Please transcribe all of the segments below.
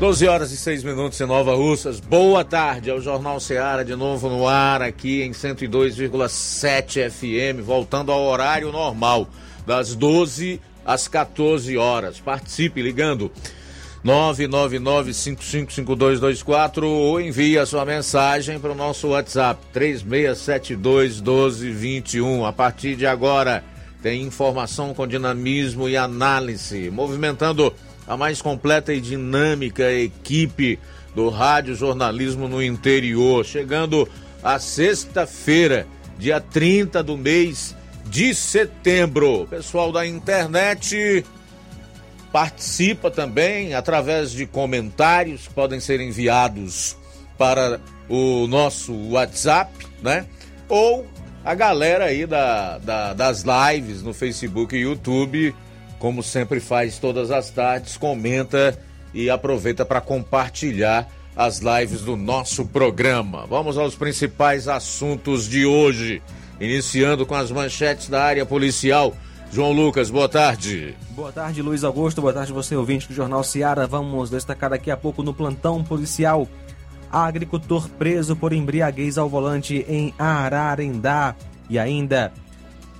12 horas e 6 minutos em Nova Russas. Boa tarde, é o Jornal Seara de novo no ar aqui em 102,7 FM, voltando ao horário normal, das 12 às 14 horas. Participe ligando 999-555224 ou envie a sua mensagem para o nosso WhatsApp 3672-1221. A partir de agora tem informação com dinamismo e análise, movimentando a mais completa e dinâmica equipe do rádio jornalismo no interior, chegando a sexta-feira, dia 30 do mês de setembro. Pessoal da internet participa também através de comentários que podem ser enviados para o nosso WhatsApp, né? Ou a galera aí da, da das lives no Facebook e YouTube como sempre faz todas as tardes, comenta e aproveita para compartilhar as lives do nosso programa. Vamos aos principais assuntos de hoje, iniciando com as manchetes da área policial. João Lucas, boa tarde. Boa tarde, Luiz Augusto. Boa tarde, você ouvinte do Jornal Seara. Vamos destacar daqui a pouco no plantão policial. Agricultor preso por embriaguez ao volante em Ararendá. E ainda,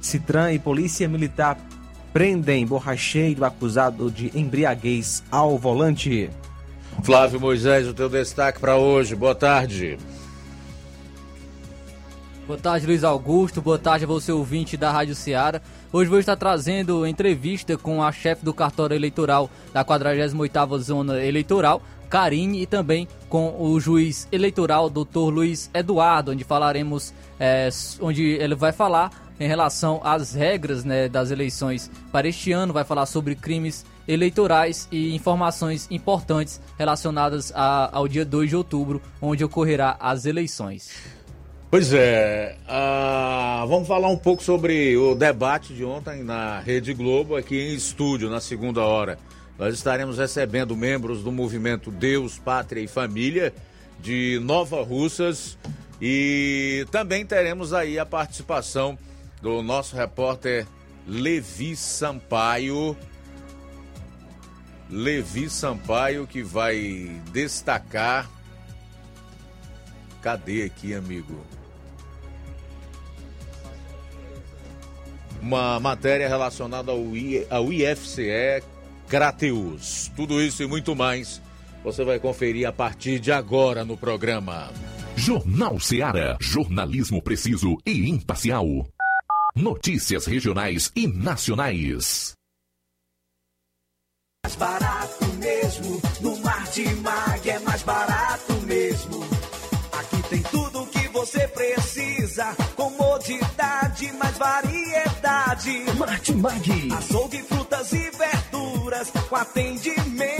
Citran e Polícia Militar prendem borracheiro acusado de embriaguez ao volante. Flávio Moisés, o teu destaque para hoje. Boa tarde. Boa tarde, Luiz Augusto. Boa tarde a você, ouvinte da Rádio Ceará. Hoje vou estar trazendo entrevista com a chefe do cartório eleitoral da 48ª Zona Eleitoral, Karine, e também com o juiz eleitoral, Dr. Luiz Eduardo, onde falaremos, é, onde ele vai falar em relação às regras né, das eleições para este ano, vai falar sobre crimes eleitorais e informações importantes relacionadas a, ao dia 2 de outubro, onde ocorrerá as eleições. Pois é, uh, vamos falar um pouco sobre o debate de ontem na Rede Globo, aqui em estúdio, na segunda hora. Nós estaremos recebendo membros do movimento Deus, Pátria e Família de Nova Russas e também teremos aí a participação do nosso repórter Levi Sampaio. Levi Sampaio que vai destacar. Cadê aqui, amigo? Uma matéria relacionada ao, I, ao IFCE Crateus. Tudo isso e muito mais você vai conferir a partir de agora no programa. Jornal Seara. Jornalismo preciso e imparcial. Notícias regionais e nacionais. Mais barato mesmo, no Martimag é mais barato mesmo. Aqui tem tudo o que você precisa, comodidade, mais variedade. Martimag. Açougue, frutas e verduras, com atendimento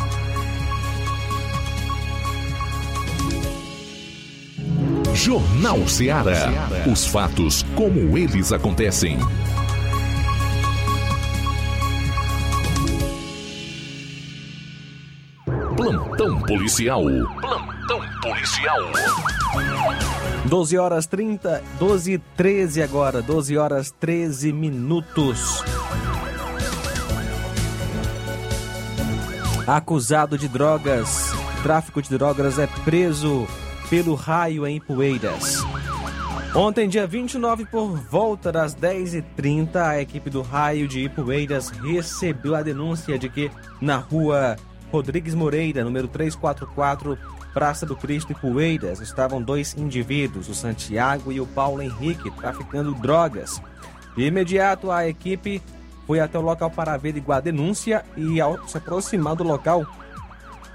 Jornal Ceará. Os fatos como eles acontecem. Plantão policial. Plantão policial. 12 horas 30, 12 e 13 agora, 12 horas 13 minutos. Acusado de drogas, tráfico de drogas é preso pelo raio em Poeiras. Ontem, dia 29, por volta das 10h30, a equipe do raio de Ipueiras recebeu a denúncia de que na rua Rodrigues Moreira, número 344, Praça do Cristo Poeiras, estavam dois indivíduos, o Santiago e o Paulo Henrique, traficando drogas. De imediato, a equipe foi até o local para averiguar a denúncia e, ao se aproximar do local,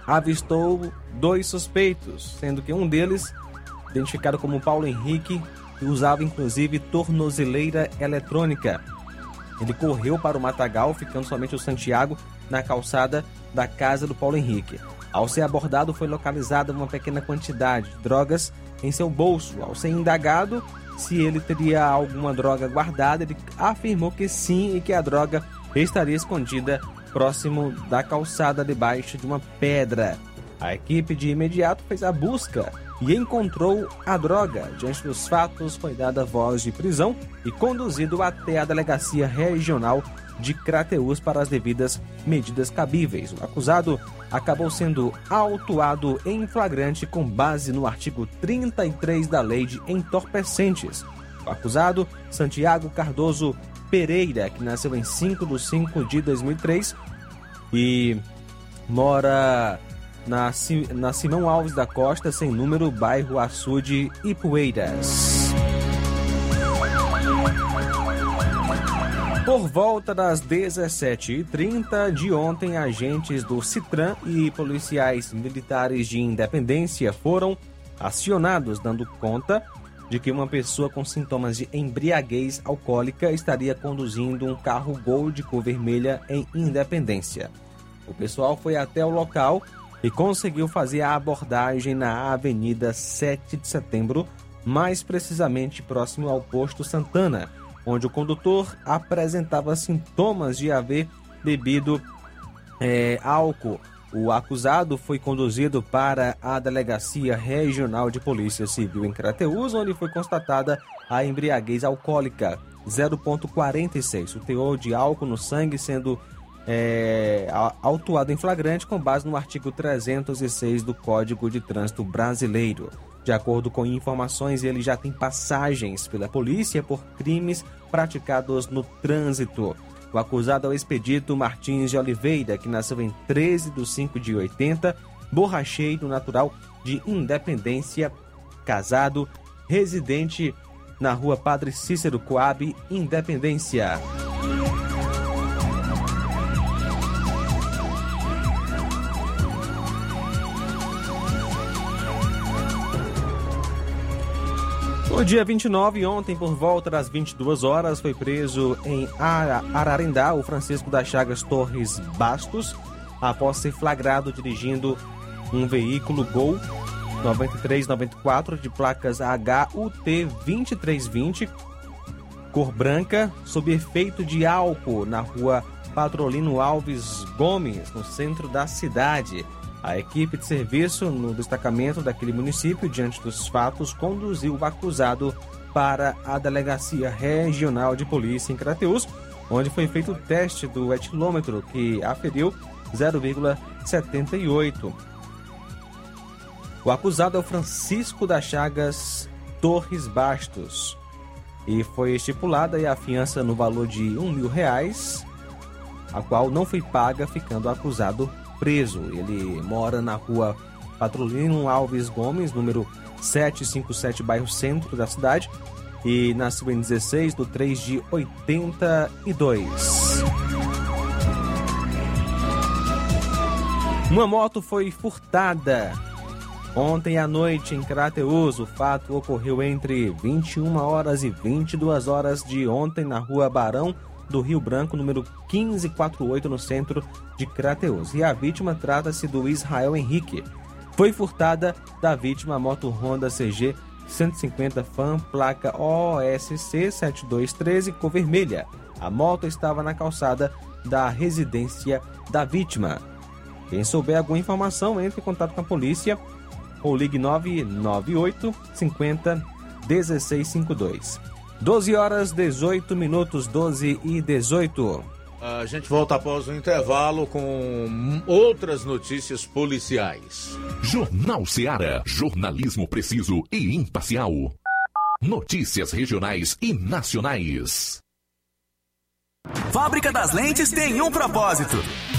avistou dois suspeitos, sendo que um deles, identificado como Paulo Henrique, usava inclusive tornozeleira eletrônica. Ele correu para o matagal, ficando somente o Santiago na calçada da casa do Paulo Henrique. Ao ser abordado, foi localizada uma pequena quantidade de drogas em seu bolso. Ao ser indagado se ele teria alguma droga guardada, ele afirmou que sim e que a droga estaria escondida próximo da calçada debaixo de uma pedra. A equipe de imediato fez a busca e encontrou a droga. Diante dos fatos, foi dada voz de prisão e conduzido até a delegacia regional de Crateus para as devidas medidas cabíveis. O acusado acabou sendo autuado em flagrante com base no artigo 33 da Lei de Entorpecentes. O acusado, Santiago Cardoso Pereira, que nasceu em 5 de 5 de 2003 e mora na, na Simão Alves da Costa, sem número, bairro Açude, Ipueiras. Por volta das 17h30 de ontem, agentes do Citran e policiais militares de Independência foram acionados, dando conta de que uma pessoa com sintomas de embriaguez alcoólica estaria conduzindo um carro Gol de cor vermelha em Independência. O pessoal foi até o local e conseguiu fazer a abordagem na Avenida 7 de Setembro, mais precisamente próximo ao posto Santana, onde o condutor apresentava sintomas de haver bebido é, álcool. O acusado foi conduzido para a Delegacia Regional de Polícia Civil em Crateús, onde foi constatada a embriaguez alcoólica 0,46. O teor de álcool no sangue sendo é, autuado em flagrante com base no artigo 306 do Código de Trânsito Brasileiro. De acordo com informações, ele já tem passagens pela polícia por crimes praticados no trânsito. O acusado é o Expedito Martins de Oliveira, que nasceu em 13 de 5 de 80, borracheiro natural de Independência, casado, residente na rua Padre Cícero Coab, Independência. No dia 29, ontem, por volta das 22 horas, foi preso em Ararendá o Francisco das Chagas Torres Bastos, após ser flagrado dirigindo um veículo Gol 9394 de placas HUT 2320, cor branca, sob efeito de álcool, na rua Patrolino Alves Gomes, no centro da cidade. A equipe de serviço no destacamento daquele município, diante dos fatos, conduziu o acusado para a Delegacia Regional de Polícia em Crateus, onde foi feito o teste do etilômetro, que aferiu 0,78. O acusado é o Francisco das Chagas Torres Bastos e foi estipulada a fiança no valor de um mil reais, a qual não foi paga, ficando acusado preso. Ele mora na rua Patrolino Alves Gomes, número 757, bairro centro da cidade, e nasceu em 16 de 3 de 82. Uma moto foi furtada ontem à noite em Crateus. O fato ocorreu entre 21 horas e 22 horas de ontem na rua Barão do Rio Branco, número 1548, no centro de Crateus. E a vítima trata-se do Israel Henrique. Foi furtada da vítima a moto Honda CG 150 Fan, placa OSC 7213, cor vermelha. A moto estava na calçada da residência da vítima. Quem souber alguma informação, entre em contato com a polícia ou ligue 998 50 1652. 12 horas 18 minutos, 12 e 18. A gente volta após o intervalo com outras notícias policiais. Jornal Seara. Jornalismo preciso e imparcial. Notícias regionais e nacionais. Fábrica das Lentes tem um propósito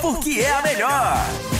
porque é a melhor.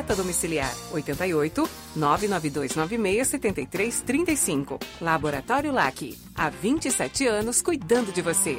coleta domiciliar 88 99296 7335. Laboratório LAC. Há 27 anos cuidando de você.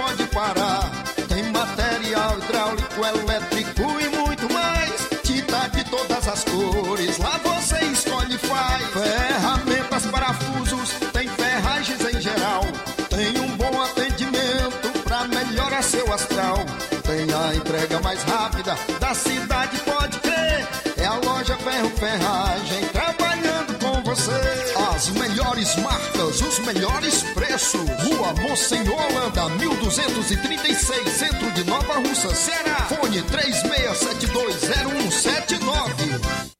pode parar. Melhores marcas, os melhores preços. Rua Monsenhor Holanda, 1236, centro de Nova Russa, Ceará. Fone 36720179.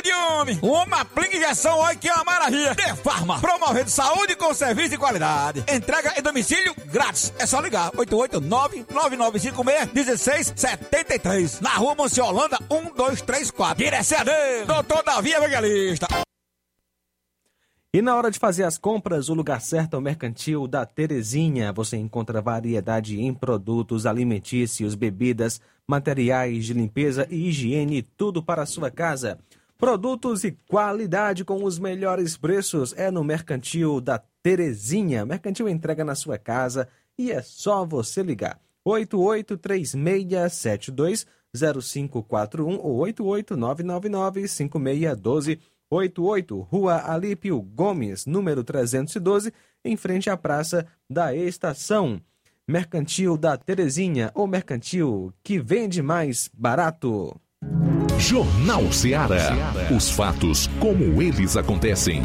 ajude, homem. Uma aplica injeção, olha que é uma maravilha. De Farma, promovendo saúde com serviço de qualidade. Entrega em domicílio grátis. É só ligar, 889-9956-1673. Na rua Monsiolanda, 1234. Direção a Deus, doutor Davi Evangelista. E na hora de fazer as compras, o lugar certo é o Mercantil da Terezinha. Você encontra variedade em produtos alimentícios, bebidas, materiais de limpeza e higiene, tudo para a sua casa. Produtos e qualidade com os melhores preços é no Mercantil da Terezinha. Mercantil entrega na sua casa e é só você ligar. 8836720541 ou 88999561288, Rua Alípio Gomes, número 312, em frente à Praça da Estação. Mercantil da Terezinha, o mercantil que vende mais barato. Jornal Ceará. Os fatos como eles acontecem.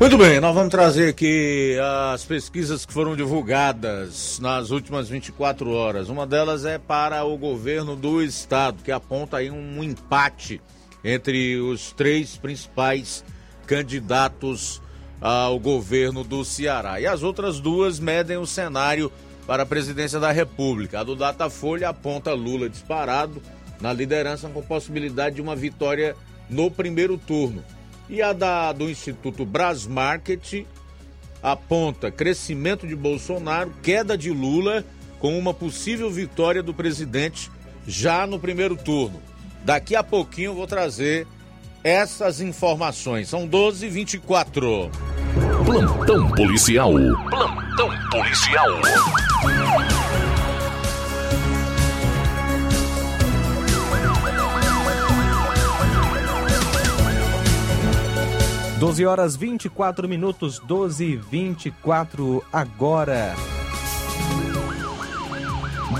Muito bem, nós vamos trazer aqui as pesquisas que foram divulgadas nas últimas 24 horas. Uma delas é para o governo do estado, que aponta aí um empate entre os três principais candidatos ao governo do Ceará. E as outras duas medem o cenário para a presidência da República. A do Datafolha aponta Lula disparado na liderança com possibilidade de uma vitória no primeiro turno. E a da, do Instituto Brasmarket aponta crescimento de Bolsonaro, queda de Lula, com uma possível vitória do presidente já no primeiro turno. Daqui a pouquinho eu vou trazer essas informações. São 12 h 24 Plantão policial. Plantão policial. 12 horas 24 minutos, 12 e 24 agora.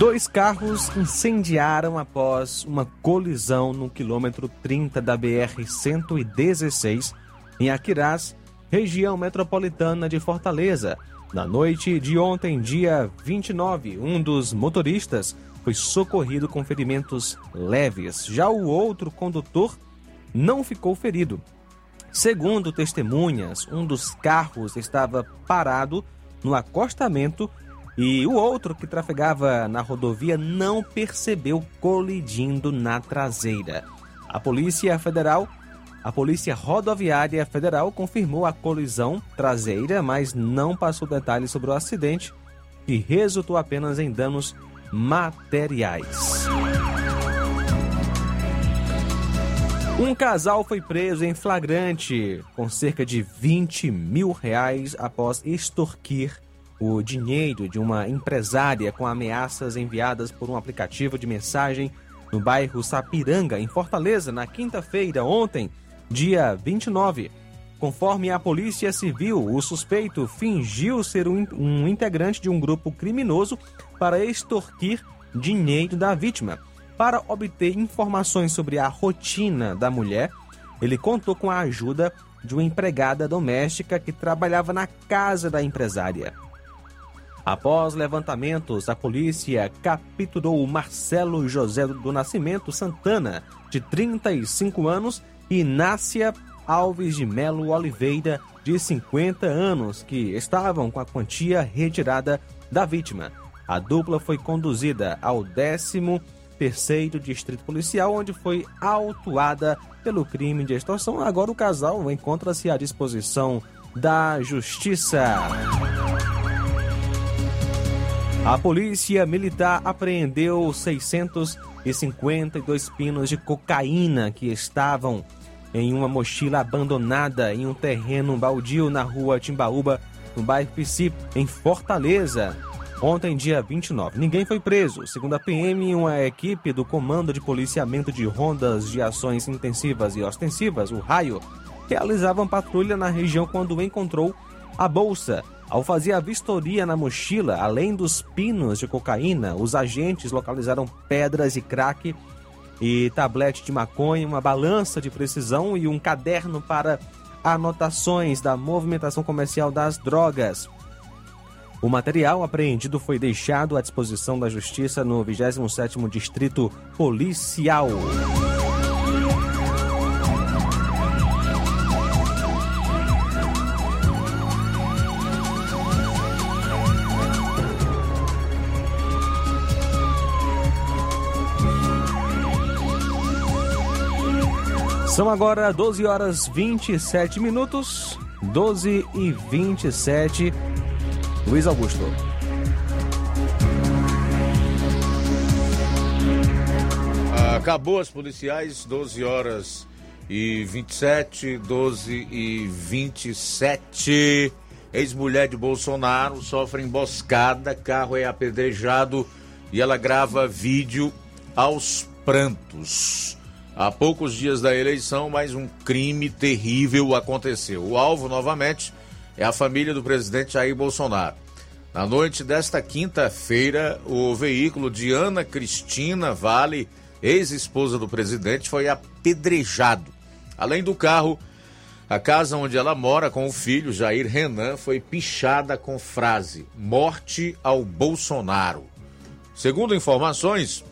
Dois carros incendiaram após uma colisão no quilômetro 30 da BR-116, em Aquirás, região metropolitana de Fortaleza. Na noite de ontem, dia 29, um dos motoristas foi socorrido com ferimentos leves. Já o outro condutor não ficou ferido. Segundo testemunhas, um dos carros estava parado no acostamento e o outro que trafegava na rodovia não percebeu colidindo na traseira. A Polícia Federal, a Polícia Rodoviária Federal confirmou a colisão traseira, mas não passou detalhes sobre o acidente, que resultou apenas em danos materiais. Um casal foi preso em flagrante com cerca de 20 mil reais após extorquir o dinheiro de uma empresária com ameaças enviadas por um aplicativo de mensagem no bairro Sapiranga, em Fortaleza, na quinta-feira, ontem dia 29. Conforme a Polícia Civil, o suspeito fingiu ser um, integrante de um grupo criminoso para extorquir dinheiro da vítima. Para obter informações sobre a rotina da mulher, ele contou com a ajuda de uma empregada doméstica que trabalhava na casa da empresária. Após levantamentos, a polícia capturou Marcelo José do Nascimento Santana, de 35 anos, e Nácia Alves de Melo Oliveira, de 50 anos, que estavam com a quantia retirada da vítima. A dupla foi conduzida ao 13º Distrito Policial, onde foi autuada pelo crime de extorsão. Agora o casal encontra-se à disposição da Justiça. A polícia militar apreendeu 652 pinos de cocaína que estavam em uma mochila abandonada em um terreno baldio na rua Timbaúba, no bairro Psi, em Fortaleza. Ontem, dia 29. Ninguém foi preso. Segundo a PM, uma equipe do Comando de Policiamento de Rondas de Ações Intensivas e Ostensivas, o Raio, realizavam patrulha na região quando encontrou a bolsa ao fazer a vistoria na mochila, além dos pinos de cocaína, os agentes localizaram pedras de crack e tablete de maconha, uma balança de precisão e um caderno para anotações da movimentação comercial das drogas. O material apreendido foi deixado à disposição da Justiça no 27º Distrito Policial. São agora 12 horas 27 minutos. 12 e 27. Luiz Augusto. Acabou as policiais, 12 horas e 27, 12 e 27. Ex-mulher de Bolsonaro sofre emboscada, carro é apedrejado e ela grava vídeo aos prantos. Há poucos dias da eleição, mais um crime terrível aconteceu. O alvo, novamente, é a família do presidente Jair Bolsonaro. Na noite desta quinta-feira, o veículo de Ana Cristina Vale, ex-esposa do presidente, foi apedrejado. Além do carro, a casa onde ela mora com o filho, Jair Renan, foi pichada com frase: Morte ao Bolsonaro. Segundo informações,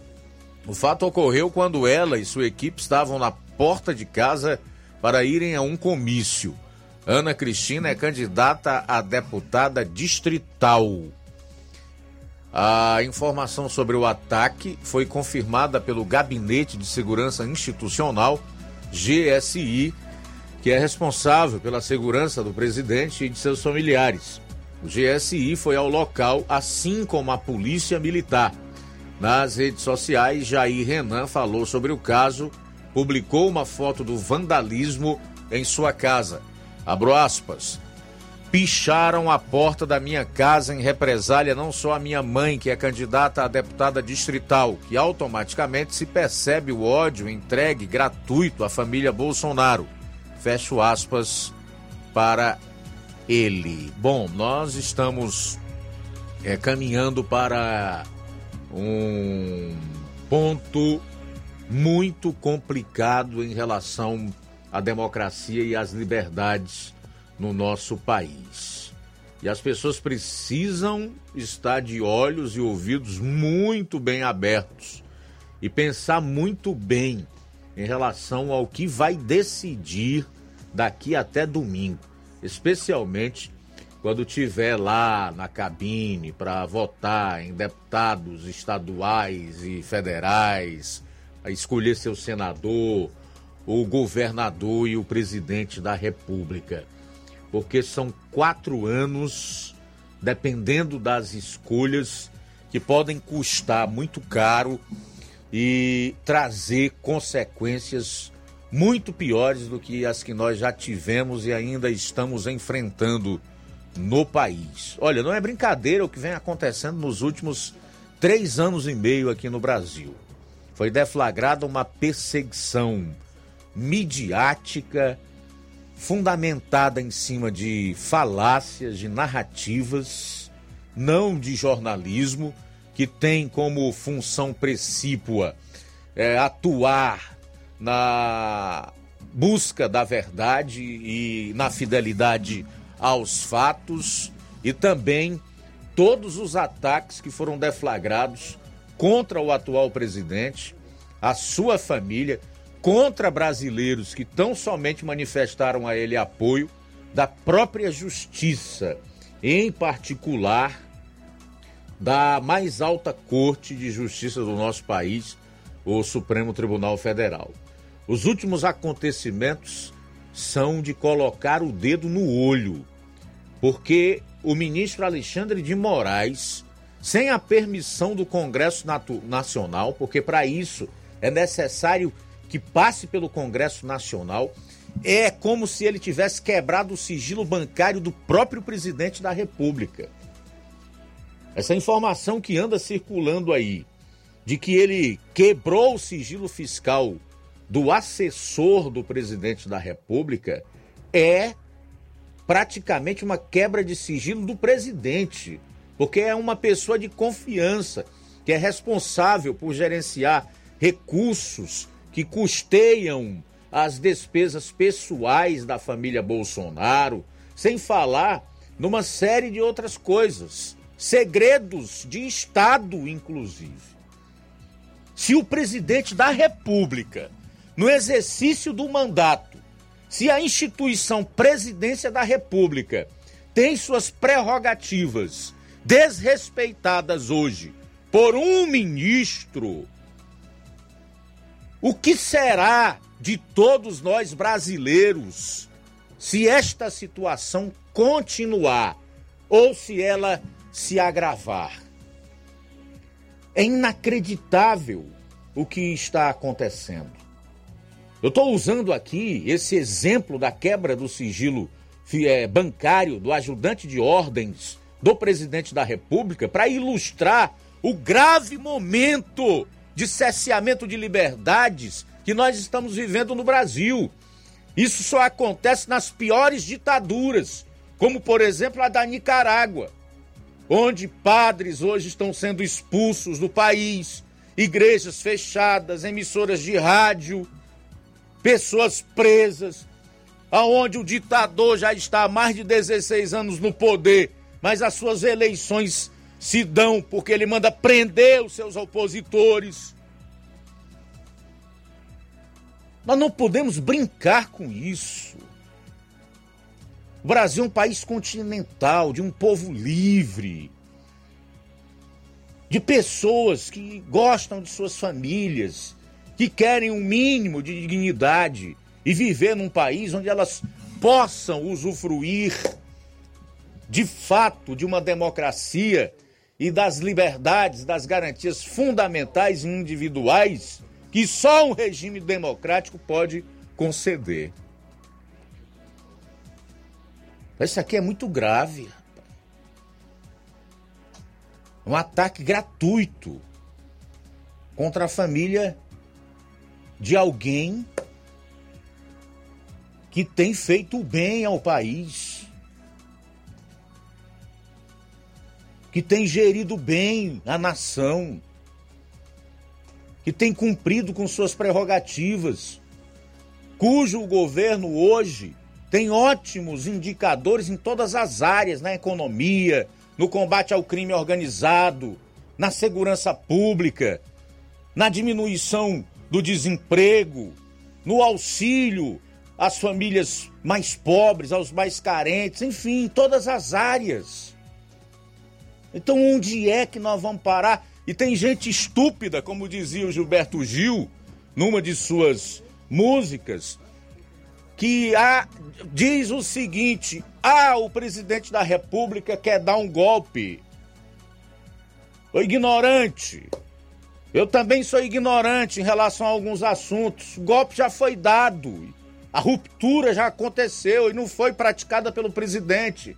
o fato ocorreu quando ela e sua equipe estavam na porta de casa para irem a um comício. Ana Cristina é candidata a deputada distrital. A informação sobre o ataque foi confirmada pelo Gabinete de Segurança Institucional, GSI, que é responsável pela segurança do presidente e de seus familiares. O GSI foi ao local, assim como a Polícia Militar. Nas redes sociais, Jair Renan falou sobre o caso, publicou uma foto do vandalismo em sua casa. Abro aspas. Picharam a porta da minha casa em represália não só a minha mãe, que é candidata a deputada distrital, que automaticamente se percebe o ódio entregue gratuito à família Bolsonaro. Fecho aspas para ele. Bom, nós estamos é, caminhando para um ponto muito complicado em relação à democracia e às liberdades no nosso país. E as pessoas precisam estar de olhos e ouvidos muito bem abertos e pensar muito bem em relação ao que vai decidir daqui até domingo, especialmente quando tiver lá na cabine para votar em deputados estaduais e federais, escolher seu senador, o governador e o presidente da República. Porque são quatro anos, dependendo das escolhas, que podem custar muito caro e trazer consequências muito piores do que as que nós já tivemos e ainda estamos enfrentando no país. Olha, não é brincadeira o que vem acontecendo nos últimos três anos e meio aqui no Brasil. Foi deflagrada uma perseguição midiática fundamentada em cima de falácias, de narrativas, não de jornalismo, que tem como função precípua é, atuar na busca da verdade e na fidelidade aos fatos e também todos os ataques que foram deflagrados contra o atual presidente, a sua família, contra brasileiros que tão somente manifestaram a ele apoio, da própria justiça, em particular da mais alta corte de justiça do nosso país, o Supremo Tribunal Federal. Os últimos acontecimentos são de colocar o dedo no olho, porque o ministro Alexandre de Moraes, sem a permissão do Congresso Nacional, porque para isso é necessário que passe pelo Congresso Nacional, é como se ele tivesse quebrado o sigilo bancário do próprio presidente da República. Essa informação que anda circulando aí, de que ele quebrou o sigilo fiscal do assessor do presidente da República, é praticamente uma quebra de sigilo do presidente, porque é uma pessoa de confiança que é responsável por gerenciar recursos que custeiam as despesas pessoais da família Bolsonaro, sem falar numa série de outras coisas, segredos de Estado, inclusive. Se o presidente da República, no exercício do mandato, se a instituição Presidência da República tem suas prerrogativas desrespeitadas hoje por um ministro, o que será de todos nós brasileiros se esta situação continuar ou se ela se agravar? É inacreditável o que está acontecendo. Eu estou usando aqui esse exemplo da quebra do sigilo é, bancário do ajudante de ordens do presidente da República para ilustrar o grave momento de cesseamento de liberdades que nós estamos vivendo no Brasil. Isso só acontece nas piores ditaduras, como por exemplo a da Nicarágua, onde padres hoje estão sendo expulsos do país, igrejas fechadas, emissoras de rádio pessoas presas, aonde o ditador já está há mais de 16 anos no poder, mas as suas eleições se dão porque ele manda prender os seus opositores. Nós não podemos brincar com isso. O Brasil é um país continental, de um povo livre, de pessoas que gostam de suas famílias, que querem um mínimo de dignidade e viver num país onde elas possam usufruir de fato de uma democracia e das liberdades, das garantias fundamentais e individuais que só um regime democrático pode conceder. Isso aqui é muito grave. Um ataque gratuito contra a família de alguém que tem feito bem ao país, que tem gerido bem a nação, que tem cumprido com suas prerrogativas, cujo governo hoje tem ótimos indicadores em todas as áreas, na economia, no combate ao crime organizado, na segurança pública, na diminuição do desemprego, no auxílio às famílias mais pobres, aos mais carentes, enfim, em todas as áreas. Então, onde é que nós vamos parar? E tem gente estúpida, como dizia o Gilberto Gil, numa de suas músicas, que há, diz o seguinte: ah, o presidente da República quer dar um golpe. O ignorante. Eu também sou ignorante em relação a alguns assuntos. O golpe já foi dado. A ruptura já aconteceu e não foi praticada pelo presidente,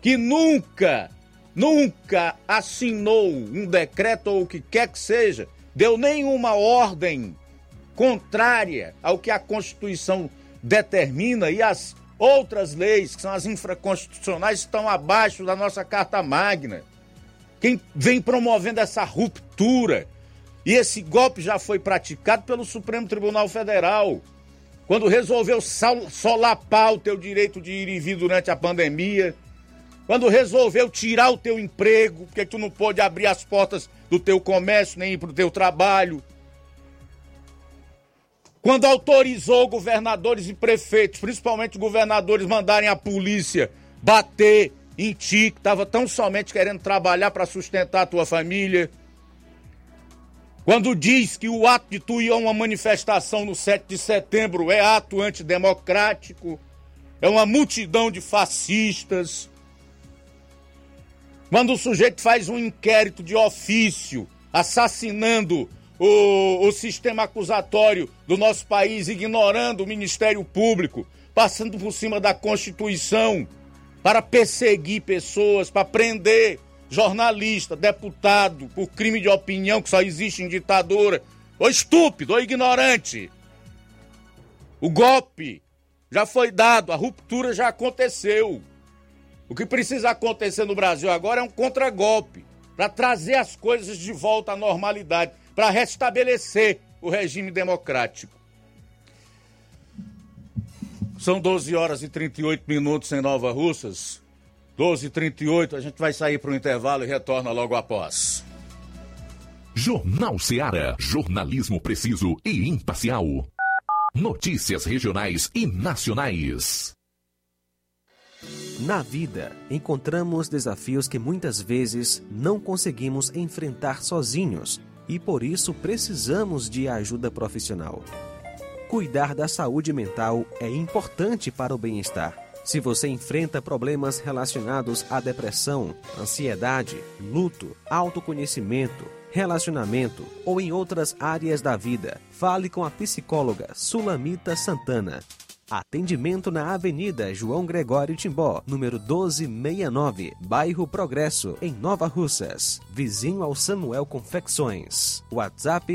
que nunca, nunca assinou um decreto ou o que quer que seja, deu nenhuma ordem contrária ao que a Constituição determina e as outras leis, que são as infraconstitucionais, estão abaixo da nossa Carta Magna. Quem vem promovendo essa ruptura e esse golpe já foi praticado pelo Supremo Tribunal Federal, quando resolveu solapar o teu direito de ir e vir durante a pandemia, quando resolveu tirar o teu emprego, porque tu não pôde abrir as portas do teu comércio nem ir para o teu trabalho, quando autorizou governadores e prefeitos, principalmente governadores, mandarem a polícia bater em ti, que estava tão somente querendo trabalhar para sustentar a tua família. Quando diz que o ato de tu ir a uma manifestação no 7 de setembro é ato antidemocrático, é uma multidão de fascistas. Quando o sujeito faz um inquérito de ofício, assassinando o, o sistema acusatório do nosso país, ignorando o Ministério Público, passando por cima da Constituição para perseguir pessoas, para prender jornalista, deputado por crime de opinião que só existe em ditadura. Ô estúpido, ô ignorante. O golpe já foi dado, a ruptura já aconteceu. O que precisa acontecer no Brasil agora é um contragolpe para trazer as coisas de volta à normalidade para restabelecer o regime democrático. São 12 horas e 38 minutos em Nova Russas. 12 e 38 a gente vai sair para o intervalo e retorna logo após. Jornal Seara. Jornalismo preciso e imparcial. Notícias regionais e nacionais. Na vida, encontramos desafios que muitas vezes não conseguimos enfrentar sozinhos e por isso precisamos de ajuda profissional. Cuidar da saúde mental é importante para o bem-estar. Se você enfrenta problemas relacionados à depressão, ansiedade, luto, autoconhecimento, relacionamento ou em outras áreas da vida, fale com a psicóloga Sulamita Santana. Atendimento na Avenida João Gregório Timbó, número 1269, Bairro Progresso, em Nova Russas, vizinho ao Samuel Confecções. WhatsApp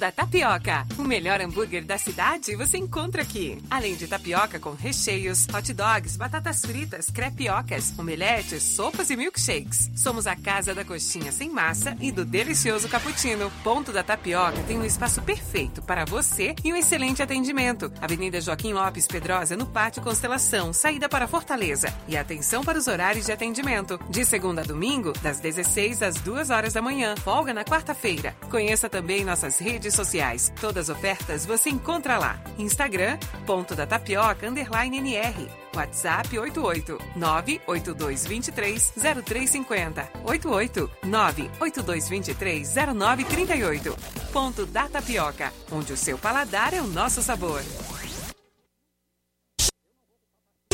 Da Tapioca. O melhor hambúrguer da cidade você encontra aqui. Além de tapioca com recheios, hot dogs, batatas fritas, crepiocas, omeletes, sopas e milkshakes. Somos a casa da coxinha sem massa e do delicioso cappuccino. Ponto da Tapioca tem um espaço perfeito para você e um excelente atendimento. Avenida Joaquim Lopes Pedrosa, no Pátio Constelação, saída para Fortaleza. E atenção para os horários de atendimento. De segunda a domingo, das 16 às 2 horas da manhã. Folga na quarta-feira. Conheça também nossas redes sociais. Todas as ofertas você encontra lá. Instagram, ponto da tapioca, underline NR. WhatsApp 88 98223 0350. 88 98223 0938. Ponto da Tapioca, onde o seu paladar é o nosso sabor.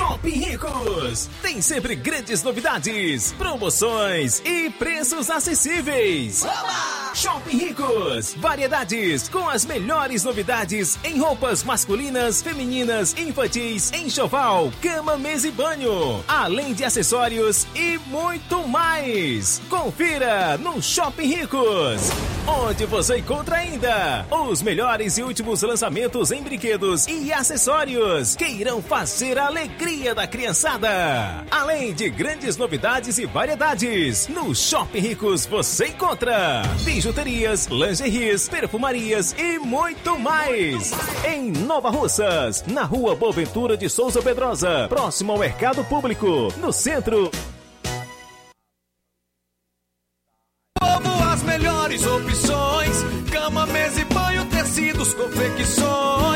Shopping Ricos! Tem sempre grandes novidades, promoções e preços acessíveis. Oba! Shopping Ricos! Variedades com as melhores novidades em roupas masculinas, femininas, infantis, enxoval, cama, mesa e banho. Além de acessórios e muito mais. Confira no Shopping Ricos! Onde você encontra ainda os melhores e últimos lançamentos em brinquedos e acessórios que irão fazer a alegria da criançada. Além de grandes novidades e variedades, no Shopping Ricos você encontra bijuterias, lingeries, perfumarias e muito mais. Em Nova Russas, na rua Boaventura de Souza Pedrosa, próximo ao Mercado Público, no centro. Como as melhores opções: cama, mesa e banho, tecidos, confecções.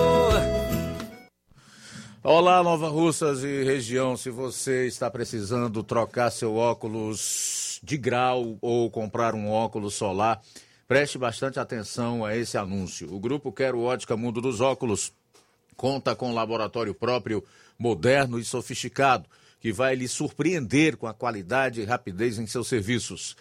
Olá, Nova Russas e região. Se você está precisando trocar seu óculos de grau ou comprar um óculos solar, preste bastante atenção a esse anúncio. O grupo Quero Ótica Mundo dos Óculos conta com um laboratório próprio, moderno e sofisticado, que vai lhe surpreender com a qualidade e rapidez em seus serviços.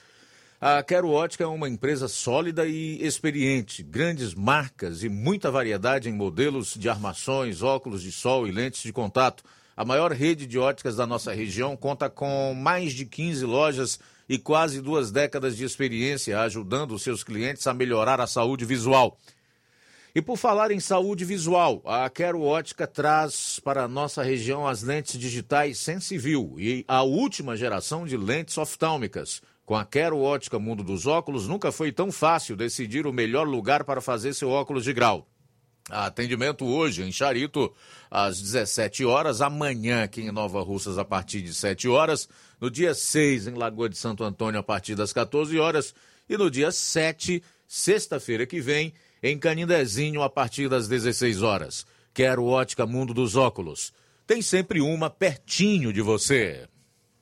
A Quero Ótica é uma empresa sólida e experiente, grandes marcas e muita variedade em modelos de armações, óculos de sol e lentes de contato. A maior rede de óticas da nossa região conta com mais de 15 lojas e quase duas décadas de experiência ajudando seus clientes a melhorar a saúde visual. E por falar em saúde visual, a Quero Ótica traz para a nossa região as lentes digitais Sensiview e a última geração de lentes oftálmicas. Com a Quero Ótica Mundo dos Óculos, nunca foi tão fácil decidir o melhor lugar para fazer seu óculos de grau. Atendimento hoje em Charito, às 17 horas, amanhã aqui em Nova Russas, a partir de 7 horas, no dia 6 em Lagoa de Santo Antônio, a partir das 14 horas, e no dia 7, sexta-feira que vem, em Canindezinho, a partir das 16 horas. Quero Ótica Mundo dos Óculos. Tem sempre uma pertinho de você.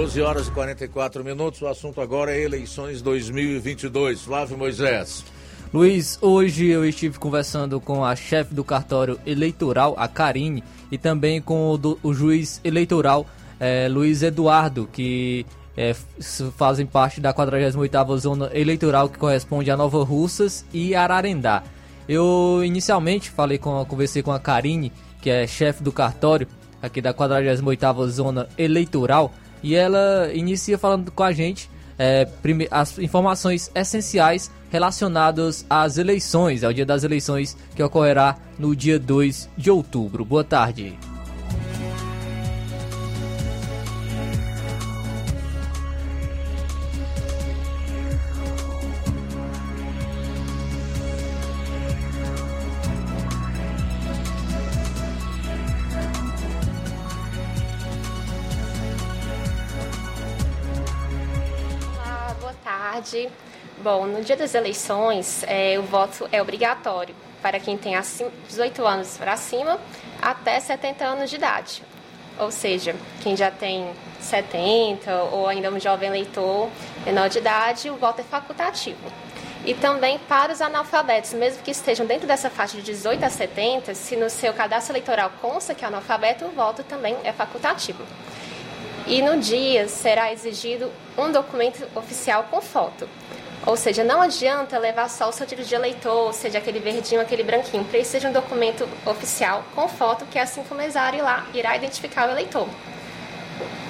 Doze horas e 44 minutos. O assunto agora é eleições 2022. Flávio Moisés. Luiz, hoje eu estive conversando com a chefe do cartório eleitoral, a Karine, e também com o, do, o juiz eleitoral, eh, Luiz Eduardo, que eh, fazem parte da 48ª Zona Eleitoral, que corresponde a Nova Russas e Ararendá. Eu inicialmente falei com, conversei com a Karine, que é chefe do cartório, aqui da 48ª Zona Eleitoral, e ela inicia falando com a gente é, as informações essenciais relacionadas às eleições, ao dia das eleições que ocorrerá no dia 2 de outubro. Boa tarde. Tarde. Bom, no dia das eleições, é, o voto é obrigatório para quem tem acima, 18 anos para cima até 70 anos de idade. Ou seja, quem já tem 70 ou ainda um jovem eleitor menor de idade, o voto é facultativo. E também para os analfabetos, mesmo que estejam dentro dessa faixa de 18 a 70, se no seu cadastro eleitoral consta que é analfabeto, o voto também é facultativo. E no dia será exigido um documento oficial com foto. Ou seja, não adianta levar só o seu título de eleitor, seja aquele verdinho, aquele branquinho. Precisa de um documento oficial com foto, que assim como exário lá irá identificar o eleitor.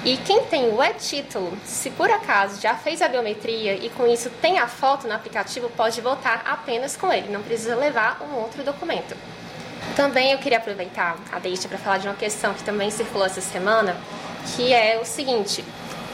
E quem tem o e-título, se por acaso já fez a biometria e com isso tem a foto no aplicativo, pode votar apenas com ele, não precisa levar um outro documento. Também eu queria aproveitar a deixa para falar de uma questão que também circulou essa semana, que é o seguinte: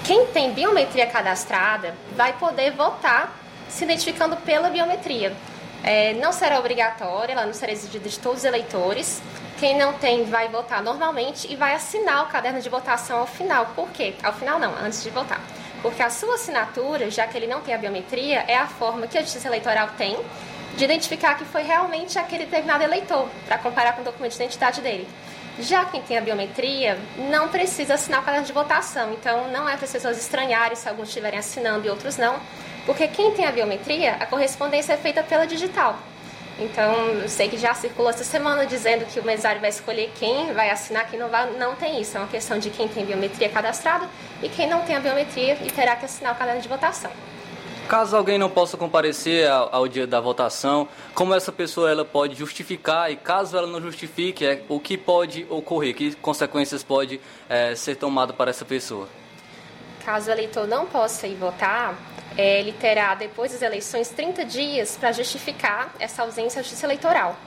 quem tem biometria cadastrada vai poder votar se identificando pela biometria. É, não será obrigatória, ela não será exigida de todos os eleitores. Quem não tem vai votar normalmente e vai assinar o caderno de votação ao final. Por quê? Ao final não, antes de votar. Porque a sua assinatura, já que ele não tem a biometria, é a forma que a Justiça Eleitoral tem de identificar que foi realmente aquele determinado eleitor, para comparar com o documento de identidade dele. Já quem tem a biometria não precisa assinar o caderno de votação, então não é para as pessoas estranharem se alguns estiverem assinando e outros não, porque quem tem a biometria, a correspondência é feita pela digital. Então, eu sei que já circulou essa semana dizendo que o mesário vai escolher quem vai assinar, quem não vai. Não tem isso. É uma questão de quem tem biometria cadastrada e quem não tem a biometria e terá que assinar o caderno de votação. Caso alguém não possa comparecer ao, ao, dia da votação, como essa pessoa ela pode justificar e caso ela não justifique, é, o que pode ocorrer, que consequências pode é, ser tomado para essa pessoa? Caso o eleitor não possa ir votar, é, ele terá, depois das eleições, 30 dias para justificar essa ausência à justiça eleitoral.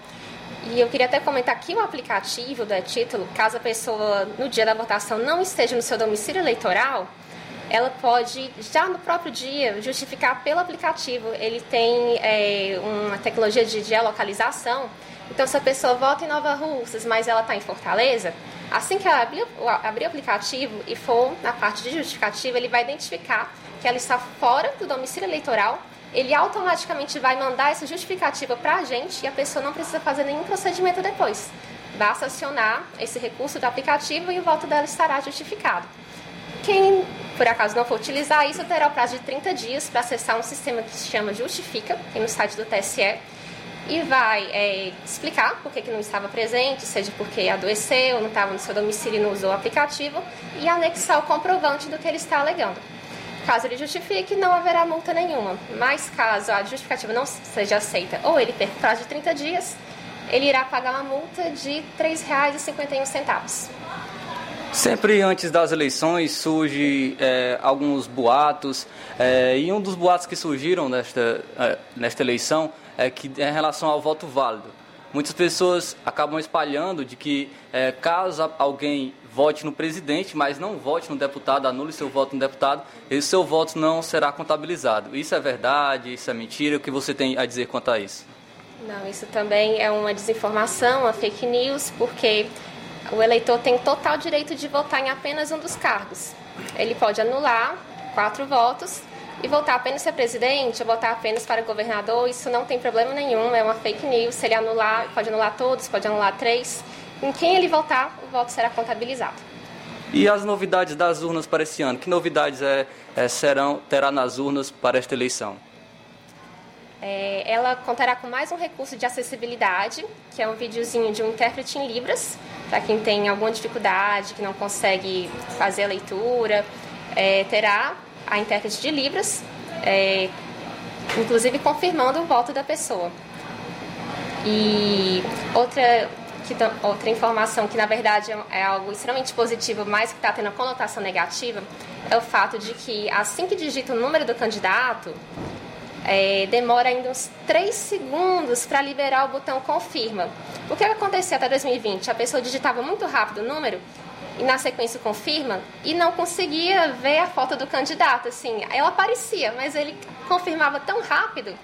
E eu queria até comentar que o aplicativo do e-título, caso a pessoa, no dia da votação, não esteja no seu domicílio eleitoral, ela pode, já no próprio dia, justificar pelo aplicativo. Ele tem é, uma tecnologia de geolocalização. Então, se a pessoa vota em Nova Russas, mas ela está em Fortaleza, assim que ela abrir, abrir o aplicativo e for na parte de justificativa, ele vai identificar que ela está fora do domicílio eleitoral. Ele automaticamente vai mandar essa justificativa para a gente e a pessoa não precisa fazer nenhum procedimento depois. Basta acionar esse recurso do aplicativo e o voto dela estará justificado. Quem por acaso não for utilizar isso, terá o prazo de 30 dias para acessar um sistema que se chama Justifica, tem no site do TSE, e vai é, explicar por que, que não estava presente, seja porque adoeceu, não estava no seu domicílio e não usou o aplicativo, e anexar o comprovante do que ele está alegando. Caso ele justifique, não haverá multa nenhuma. Mas caso a justificativa não seja aceita ou ele perca o prazo de 30 dias, ele irá pagar uma multa de R$ 3,51. Sempre antes das eleições surge é, alguns boatos é, e um dos boatos que surgiram nesta, é, nesta eleição é que é em relação ao voto válido. Muitas pessoas acabam espalhando de que é, caso alguém vote no presidente, mas não vote no deputado, anule seu voto no deputado, esse seu voto não será contabilizado. Isso é verdade? Isso é mentira? O que você tem a dizer quanto a isso? Não, isso também é uma desinformação, uma fake news, porque o eleitor tem total direito de votar em apenas um dos cargos. Ele pode anular quatro votos e votar apenas para presidente, ou votar apenas para governador, isso não tem problema nenhum, é uma fake news. Se ele anular, pode anular todos, pode anular três. Em quem ele votar, o voto será contabilizado. E as novidades das urnas para esse ano? Que novidades é, é serão terá nas urnas para esta eleição? É, ela contará com mais um recurso de acessibilidade, que é um videozinho de um intérprete em Libras, para quem tem alguma dificuldade, que não consegue fazer a leitura. É, terá a intérprete de Libras, é, inclusive confirmando o voto da pessoa. E outra, que, outra informação que, na verdade, é algo extremamente positivo, mas que está tendo conotação negativa, é o fato de que, assim que digita o número do candidato, é, demora ainda uns 3 segundos para liberar o botão confirma. O que acontecia até 2020? A pessoa digitava muito rápido o número e na sequência confirma e não conseguia ver a foto do candidato. Assim, ela aparecia, mas ele confirmava tão rápido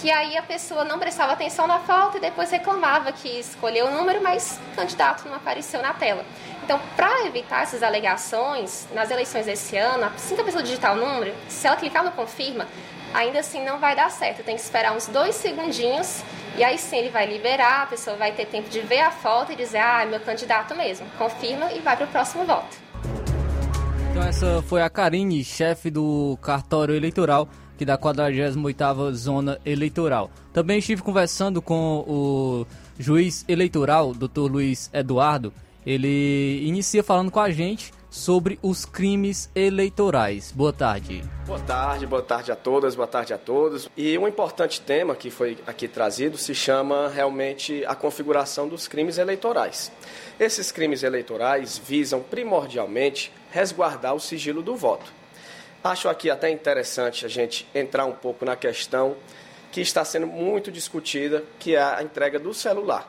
que aí a pessoa não prestava atenção na foto e depois reclamava que escolheu o número, mas o candidato não apareceu na tela. Então, para evitar essas alegações, nas eleições desse ano, assim que a pessoa digitar o número, se ela clicar no confirma, ainda assim não vai dar certo. Tem que esperar uns dois segundinhos e aí sim ele vai liberar, a pessoa vai ter tempo de ver a foto e dizer, ah, é meu candidato mesmo. Confirma e vai para o próximo voto. Então essa foi a Karine, chefe do cartório eleitoral aqui da 48ª Zona Eleitoral. Também estive conversando com o juiz eleitoral, Dr. Luiz Eduardo. Ele inicia falando com a gente sobre os crimes eleitorais. Boa tarde. Boa tarde, boa tarde a todas, boa tarde a todos. E um importante tema que foi aqui trazido se chama realmente a configuração dos crimes eleitorais. Esses crimes eleitorais visam primordialmente resguardar o sigilo do voto. Acho aqui até interessante a gente entrar um pouco na questão que está sendo muito discutida, que é a entrega do celular.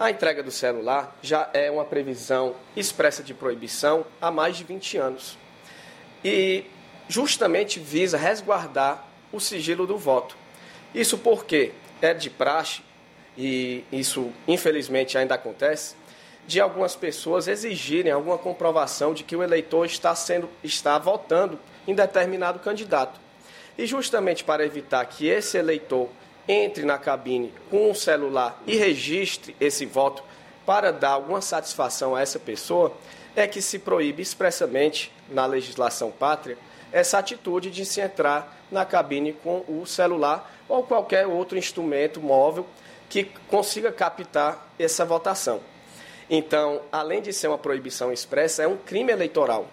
A entrega do celular já é uma previsão expressa de proibição há mais de 20 anos. E justamente visa resguardar o sigilo do voto. Isso porque é de praxe, e isso infelizmente ainda acontece, de algumas pessoas exigirem alguma comprovação de que o eleitor está sendo está votando em determinado candidato. E justamente para evitar que esse eleitor entre na cabine com o celular e registre esse voto para dar alguma satisfação a essa pessoa, é que se proíbe expressamente na legislação pátria essa atitude de se entrar na cabine com o celular ou qualquer outro instrumento móvel que consiga captar essa votação. Então, além de ser uma proibição expressa, é um crime eleitoral.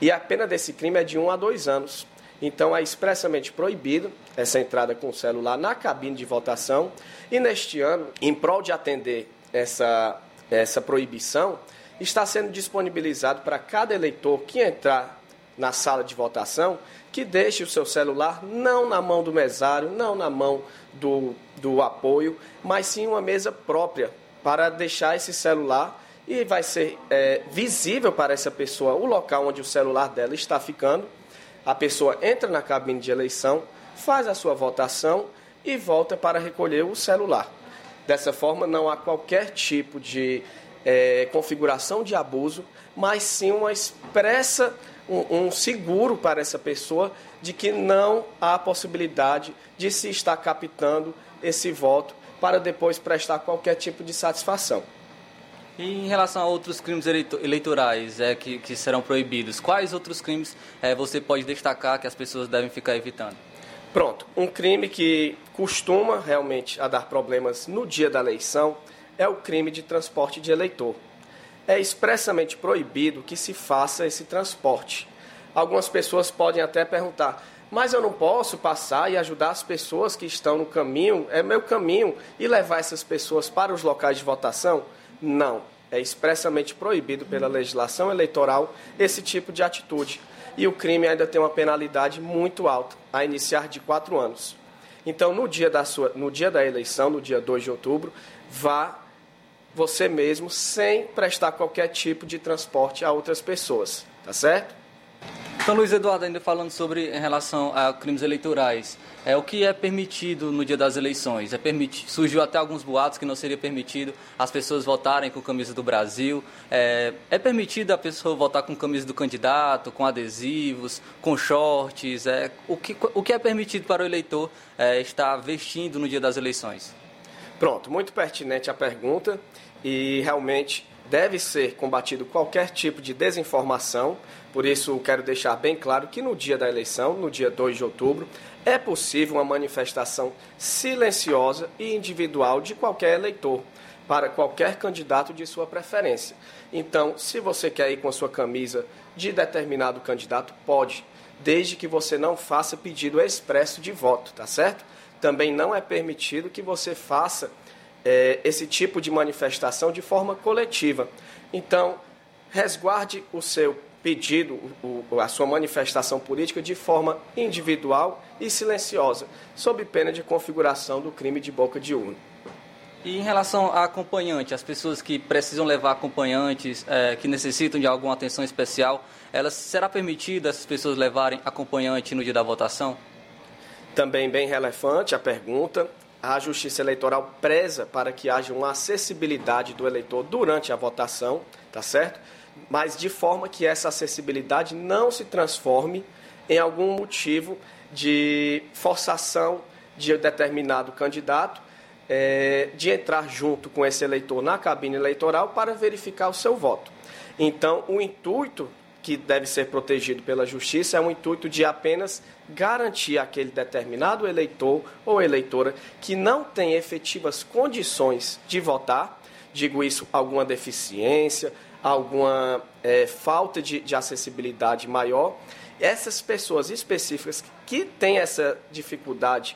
E a pena desse crime é de um a dois anos. Então, é expressamente proibido essa entrada com o celular na cabine de votação. E neste ano, em prol de atender essa, essa proibição, está sendo disponibilizado para cada eleitor que entrar na sala de votação que deixe o seu celular não na mão do mesário, não na mão do, do apoio, mas sim uma mesa própria para deixar esse celular e vai ser é, visível para essa pessoa o local onde o celular dela está ficando. A pessoa entra na cabine de eleição, faz a sua votação e volta para recolher o celular. Dessa forma, não há qualquer tipo de é, configuração de abuso, mas sim uma expressa, um, um seguro para essa pessoa de que não há possibilidade de se estar captando esse voto para depois prestar qualquer tipo de satisfação. E em relação a outros crimes eleitorais é, que, que serão proibidos, quais outros crimes é, você pode destacar que as pessoas devem ficar evitando? Pronto, um crime que costuma realmente a dar problemas no dia da eleição é o crime de transporte de eleitor. É expressamente proibido que se faça esse transporte. Algumas pessoas podem até perguntar: mas eu não posso passar e ajudar as pessoas que estão no caminho, é meu caminho, e levar essas pessoas para os locais de votação? Não. É expressamente proibido pela legislação eleitoral esse tipo de atitude. E o crime ainda tem uma penalidade muito alta, a iniciar de quatro anos. Então, no dia da, sua, no dia da eleição, no dia 2 de outubro, vá você mesmo sem prestar qualquer tipo de transporte a outras pessoas, tá certo? Então, Luiz Eduardo, ainda falando sobre em relação a crimes eleitorais, é o que é permitido no dia das eleições. É permitido, surgiu até alguns boatos que não seria permitido as pessoas votarem com camisa do Brasil. É, é permitido a pessoa votar com camisa do candidato, com adesivos, com shorts. É, o, que, o que é permitido para o eleitor é, estar vestindo no dia das eleições? Pronto, muito pertinente a pergunta e realmente deve ser combatido qualquer tipo de desinformação. Por isso, quero deixar bem claro que no dia da eleição, no dia 2 de outubro, é possível uma manifestação silenciosa e individual de qualquer eleitor para qualquer candidato de sua preferência. Então, se você quer ir com a sua camisa de determinado candidato, pode, desde que você não faça pedido expresso de voto, tá certo? Também não é permitido que você faça é, esse tipo de manifestação de forma coletiva. Então, resguarde o seu pedido, o, a sua manifestação política de forma individual e silenciosa, sob pena de configuração do crime de boca de urna. E em relação a acompanhante, as pessoas que precisam levar acompanhantes, é, que necessitam de alguma atenção especial, elas será permitido essas pessoas levarem acompanhante no dia da votação? Também bem relevante a pergunta a Justiça Eleitoral preza para que haja uma acessibilidade do eleitor durante a votação, tá certo? Mas de forma que essa acessibilidade não se transforme em algum motivo de forçação de determinado candidato é, de entrar junto com esse eleitor na cabine eleitoral para verificar o seu voto. Então, o intuito que deve ser protegido pela justiça é um intuito de apenas garantir aquele determinado eleitor ou eleitora que não tem efetivas condições de votar, digo isso, alguma deficiência, alguma é, falta de, de acessibilidade maior, essas pessoas específicas que têm essa dificuldade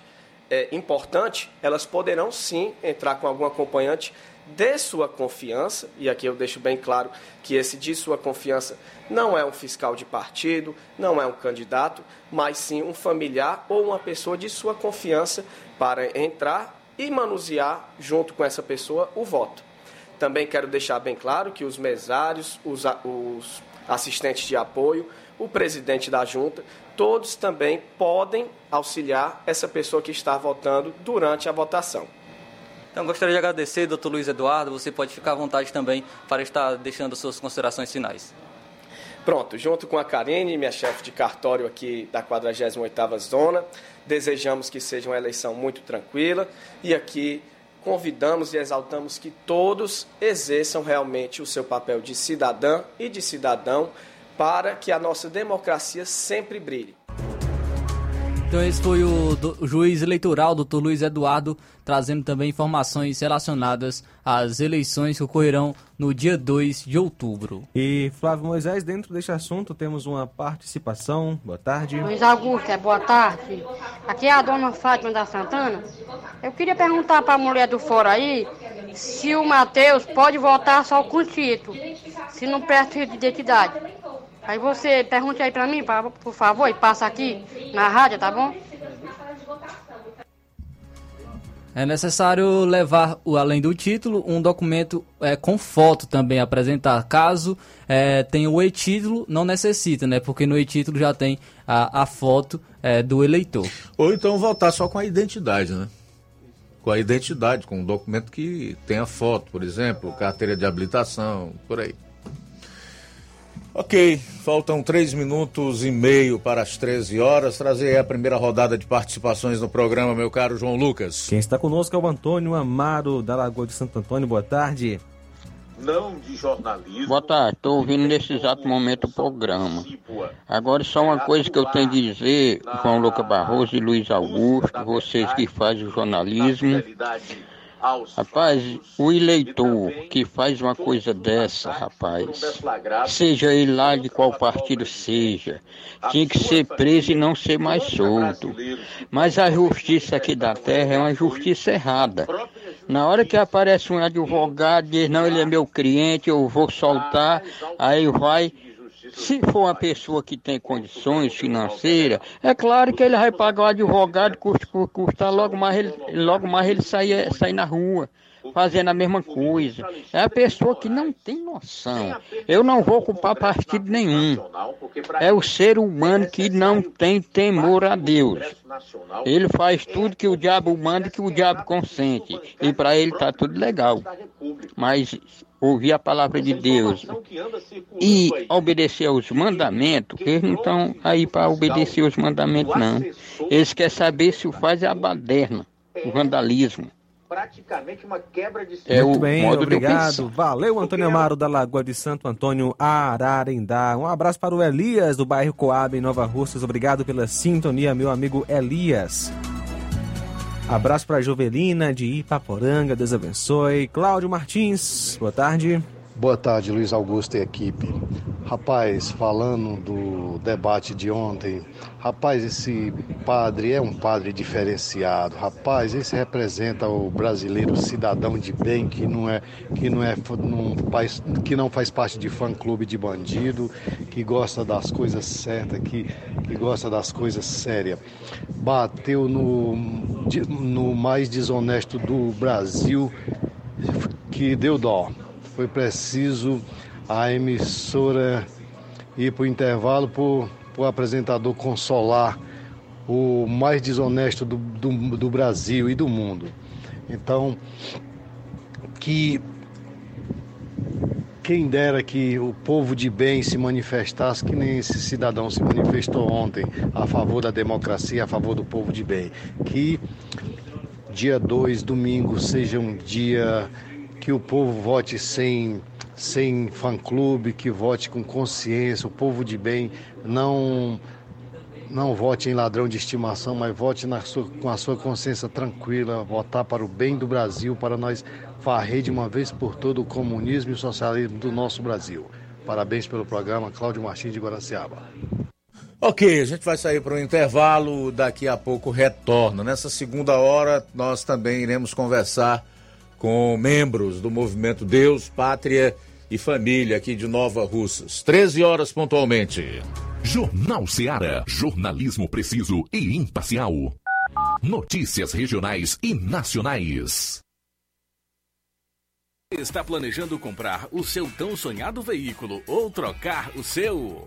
é, importante, elas poderão sim entrar com algum acompanhante de sua confiança, e aqui eu deixo bem claro que esse de sua confiança não é um fiscal de partido, não é um candidato, mas sim um familiar ou uma pessoa de sua confiança para entrar e manusear junto com essa pessoa o voto. Também quero deixar bem claro que os mesários, os, os assistentes de apoio, o presidente da junta, todos também podem auxiliar essa pessoa que está votando durante a votação. Então, gostaria de agradecer, doutor Luiz Eduardo. Você pode ficar à vontade também para estar deixando suas considerações finais. Pronto, junto com a Karine, minha chefe de cartório aqui da 48ª Zona, desejamos que seja uma eleição muito tranquila e aqui convidamos e exaltamos que todos exerçam realmente o seu papel de cidadã e de cidadão para que a nossa democracia sempre brilhe. Então esse foi o, do, o juiz eleitoral, doutor Luiz Eduardo, trazendo também informações relacionadas às eleições que ocorrerão no dia 2 de outubro. E Flávio Moisés, dentro deste assunto, temos uma participação. Boa tarde. Luiz Augusto, é boa tarde. Aqui é a dona Fátima da Santana. Eu queria perguntar para a mulher do fora aí se o Matheus pode votar só com título, se não presta de identidade. Aí você pergunte aí para mim, pra, por favor, e passa aqui na rádio, tá bom? É necessário levar, além do título, um documento é, com foto também apresentar. Caso é, tenha o e-título, não necessita, né? Porque no e-título já tem a, a foto é, do eleitor. Ou então votar só com a identidade, né? Com a identidade, com um documento que tenha foto, por exemplo, carteira de habilitação, por aí. Ok, faltam três minutos e meio para as 13 horas. Trazer a primeira rodada de participações no programa, meu caro João Lucas. Quem está conosco é o Antônio Amaro, da Lagoa de Santo Antônio. Boa tarde. Não de jornalismo. Boa tarde, estou ouvindo nesse exato momento o programa. Agora, só uma coisa que eu tenho de dizer, João Lucas Barroso e Luiz Augusto, vocês que fazem o jornalismo. Rapaz, o eleitor que faz uma coisa dessa, rapaz, seja ele lá de qual partido seja, tinha que ser preso e não ser mais solto. Mas a justiça aqui da terra é uma justiça errada. Na hora que aparece um advogado e diz, não, ele é meu cliente, eu vou soltar, aí vai se for uma pessoa que tem condições financeiras, é claro que ele vai pagar o advogado, custa custar, logo mais ele, logo mais ele sai, sai na rua fazendo a mesma coisa. É a pessoa que não tem noção. Eu não vou culpar partido nenhum. É o ser humano que não tem temor a Deus. Ele faz tudo que o diabo manda e que o diabo consente. E para ele está tudo legal. Mas ouvir a palavra de Deus e obedecer aos mandamentos, eles não estão aí para obedecer aos mandamentos, não. Eles querem saber se o faz é a baderna, o vandalismo. Praticamente uma quebra de É Muito o bem, obrigado. Valeu, Antônio Amaro, da Lagoa de Santo Antônio, Ararendá. Um abraço para o Elias, do bairro Coab, em Nova Russas. Obrigado pela sintonia, meu amigo Elias. Abraço para Jovelina, de Ipaporanga, Deus abençoe. Cláudio Martins, boa tarde. Boa tarde, Luiz Augusto e equipe. Rapaz, falando do debate de ontem, rapaz, esse padre é um padre diferenciado. Rapaz, esse representa o brasileiro cidadão de bem que não é que não é não faz, que não faz parte de fã clube de bandido, que gosta das coisas certas, que, que gosta das coisas sérias. Bateu no no mais desonesto do Brasil, que deu dó foi preciso a emissora ir para o intervalo para o apresentador consolar o mais desonesto do, do, do Brasil e do mundo. Então, que quem dera que o povo de bem se manifestasse, que nem esse cidadão se manifestou ontem, a favor da democracia, a favor do povo de bem. Que dia 2, domingo, seja um dia que o povo vote sem, sem fã-clube, que vote com consciência, o povo de bem não não vote em ladrão de estimação, mas vote sua, com a sua consciência tranquila, votar para o bem do Brasil, para nós varrer de uma vez por todo o comunismo e o socialismo do nosso Brasil. Parabéns pelo programa, Cláudio Martins de Guaraciaba. Ok, a gente vai sair para o intervalo, daqui a pouco retorna. Nessa segunda hora, nós também iremos conversar com membros do movimento Deus, Pátria e Família aqui de Nova Russas. 13 horas pontualmente. Jornal Seara. Jornalismo preciso e imparcial. Notícias regionais e nacionais. Está planejando comprar o seu tão sonhado veículo ou trocar o seu?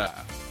Yeah.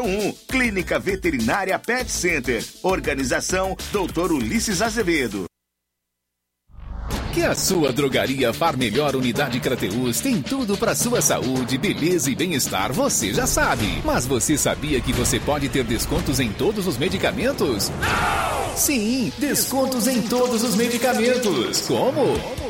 88981658401. Clínica Veterinária Pet Center. Organização Dr. Ulisses Azevedo. Que a sua drogaria Far Melhor Unidade Crateus tem tudo para sua saúde, beleza e bem-estar, você já sabe. Mas você sabia que você pode ter descontos em todos os medicamentos? Não! Sim, descontos em todos os medicamentos. Como?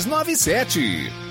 62 3297.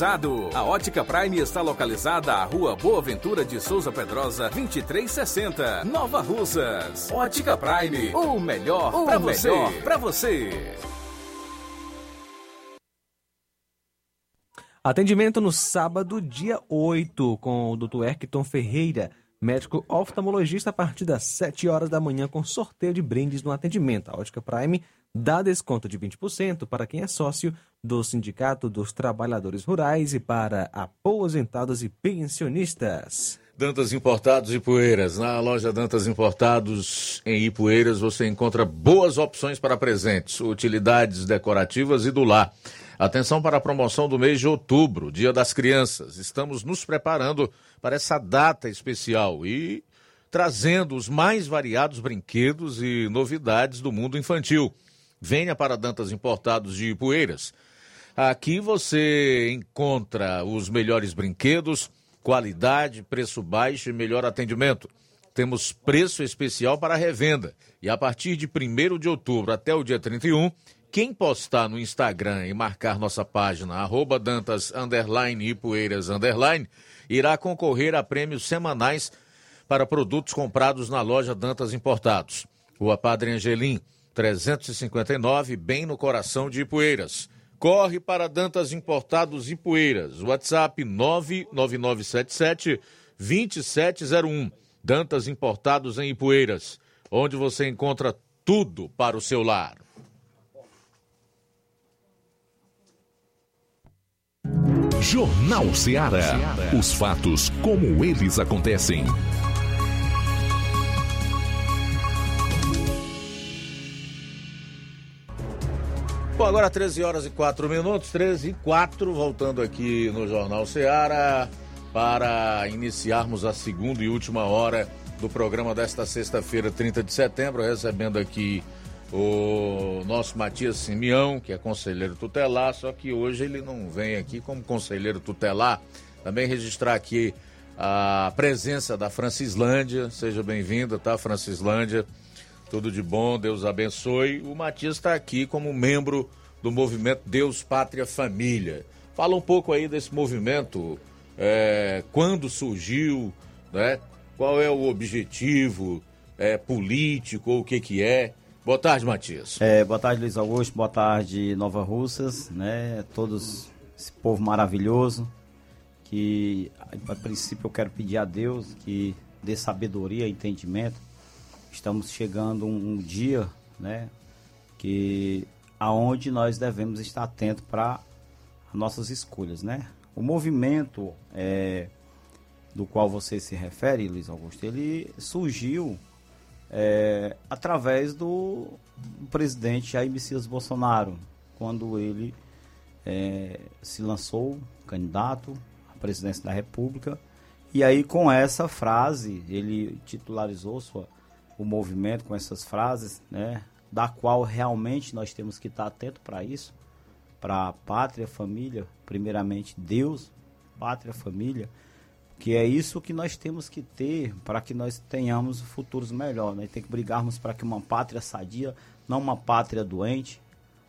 A Ótica Prime está localizada à Rua Boa Ventura de Souza Pedrosa, 2360, Nova Russas. Ótica Prime, o melhor para você. Pra você. Atendimento no sábado, dia 8, com o Dr. Erkton Ferreira, médico oftalmologista, a partir das 7 horas da manhã, com sorteio de brindes no atendimento. A Ótica Prime dá desconto de 20% para quem é sócio do Sindicato dos Trabalhadores Rurais e para aposentados e pensionistas. Dantas Importados e Poeiras. Na loja Dantas Importados em Ipueiras você encontra boas opções para presentes, utilidades decorativas e do lar. Atenção para a promoção do mês de outubro, Dia das Crianças. Estamos nos preparando para essa data especial e trazendo os mais variados brinquedos e novidades do mundo infantil. Venha para Dantas Importados de Ipueiras. Aqui você encontra os melhores brinquedos, qualidade, preço baixo e melhor atendimento. Temos preço especial para revenda. E a partir de 1 de outubro até o dia 31, quem postar no Instagram e marcar nossa página, arroba Dantas underline, Ipueiras underline, irá concorrer a prêmios semanais para produtos comprados na loja Dantas Importados. Rua Padre Angelim, 359, bem no coração de Ipueiras. Corre para Dantas Importados Ipueiras. WhatsApp 99977 2701. Dantas Importados em Ipueiras, onde você encontra tudo para o seu lar. Jornal Ceará. Os fatos como eles acontecem. Bom, agora 13 horas e 4 minutos, 13 e 4, voltando aqui no Jornal Ceará para iniciarmos a segunda e última hora do programa desta sexta-feira, 30 de setembro, recebendo aqui o nosso Matias Simeão, que é conselheiro tutelar, só que hoje ele não vem aqui como conselheiro tutelar. Também registrar aqui a presença da Francislândia, seja bem-vinda, tá, Francislândia? Tudo de bom, Deus abençoe. O Matias está aqui como membro do movimento Deus, Pátria, Família. Fala um pouco aí desse movimento, é, quando surgiu, né? qual é o objetivo é, político, ou o que, que é. Boa tarde, Matias. É, boa tarde, Luiz Augusto. Boa tarde, Nova Russas, né? Todos esse povo maravilhoso que a princípio eu quero pedir a Deus que dê sabedoria, entendimento estamos chegando um, um dia, né, que aonde nós devemos estar atentos para nossas escolhas, né? O movimento é, do qual você se refere, Luiz Augusto, ele surgiu é, através do presidente Jair Messias Bolsonaro, quando ele é, se lançou candidato à presidência da República. E aí, com essa frase, ele titularizou sua, o movimento com essas frases, né, da qual realmente nós temos que estar atento para isso, para a pátria, família, primeiramente Deus, pátria, família, que é isso que nós temos que ter para que nós tenhamos futuros melhores. Né? Tem que brigarmos para que uma pátria sadia, não uma pátria doente,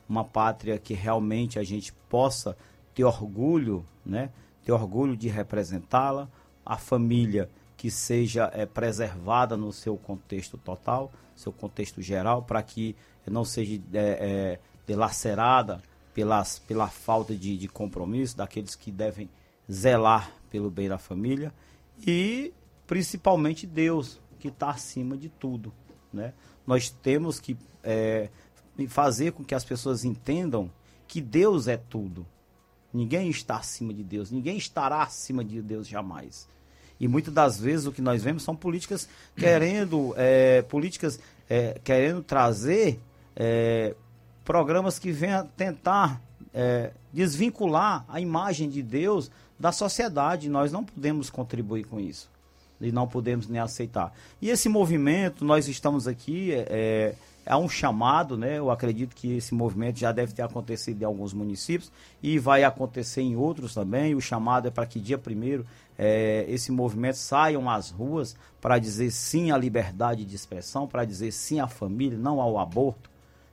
uma pátria que realmente a gente possa ter orgulho, né? ter orgulho de representá-la, a família que seja é, preservada no seu contexto total, seu contexto geral, para que não seja é, é, delacerada pelas, pela falta de, de compromisso daqueles que devem zelar pelo bem da família e principalmente Deus, que está acima de tudo. Né? Nós temos que é, fazer com que as pessoas entendam que Deus é tudo. Ninguém está acima de Deus, ninguém estará acima de Deus jamais. E muitas das vezes o que nós vemos são políticas querendo, é, políticas é, querendo trazer é, programas que venham tentar desvincular a imagem de Deus da sociedade. Nós não podemos contribuir com isso. E não podemos nem aceitar. E esse movimento, nós estamos aqui, é um chamado, né? Eu acredito que esse movimento já deve ter acontecido em alguns municípios e vai acontecer em outros também. O chamado é para que dia primeiro é, esse movimento saiam às ruas para dizer sim à liberdade de expressão, para dizer sim à família, não ao aborto,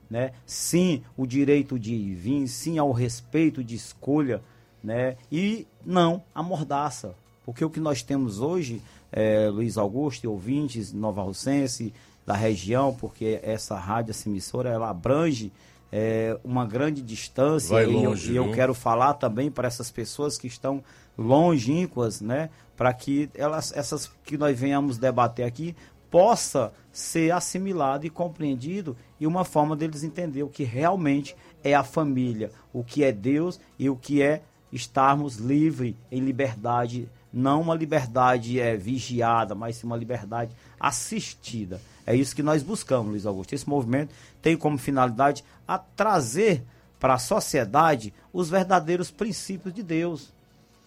né? Sim o direito de ir vir, sim ao respeito de escolha né? E não a mordaça, porque o que nós temos hoje, é, Luiz Augusto e ouvintes Nova Rocense, da região, porque essa rádio, essa emissora, ela abrange é, uma grande distância Vai e, longe, eu, e eu quero falar também para essas pessoas que estão longínquas, né, para que elas, essas que nós venhamos debater aqui possa ser assimilado e compreendido e uma forma deles entender o que realmente é a família, o que é Deus e o que é estarmos livres em liberdade, não uma liberdade é vigiada, mas sim uma liberdade assistida. É isso que nós buscamos, Luiz Augusto. Esse movimento tem como finalidade a trazer para a sociedade os verdadeiros princípios de Deus.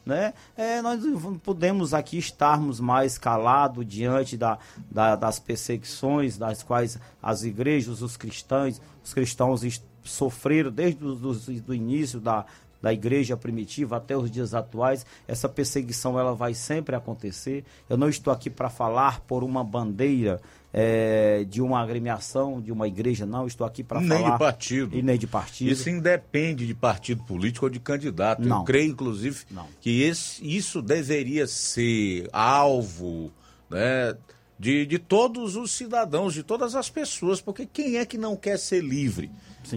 Né? É, nós não podemos aqui estarmos mais calados diante da, da, das perseguições das quais as igrejas, os cristãos, os cristãos sofreram desde o do início da, da igreja primitiva até os dias atuais. Essa perseguição ela vai sempre acontecer. Eu não estou aqui para falar por uma bandeira é, de uma agremiação, de uma igreja, não. Estou aqui para Nem falar de partido. e nem de partido. Isso independe de partido político ou de candidato. Não. Eu creio, inclusive, que esse, isso deveria ser alvo né, de, de todos os cidadãos, de todas as pessoas, porque quem é que não quer ser livre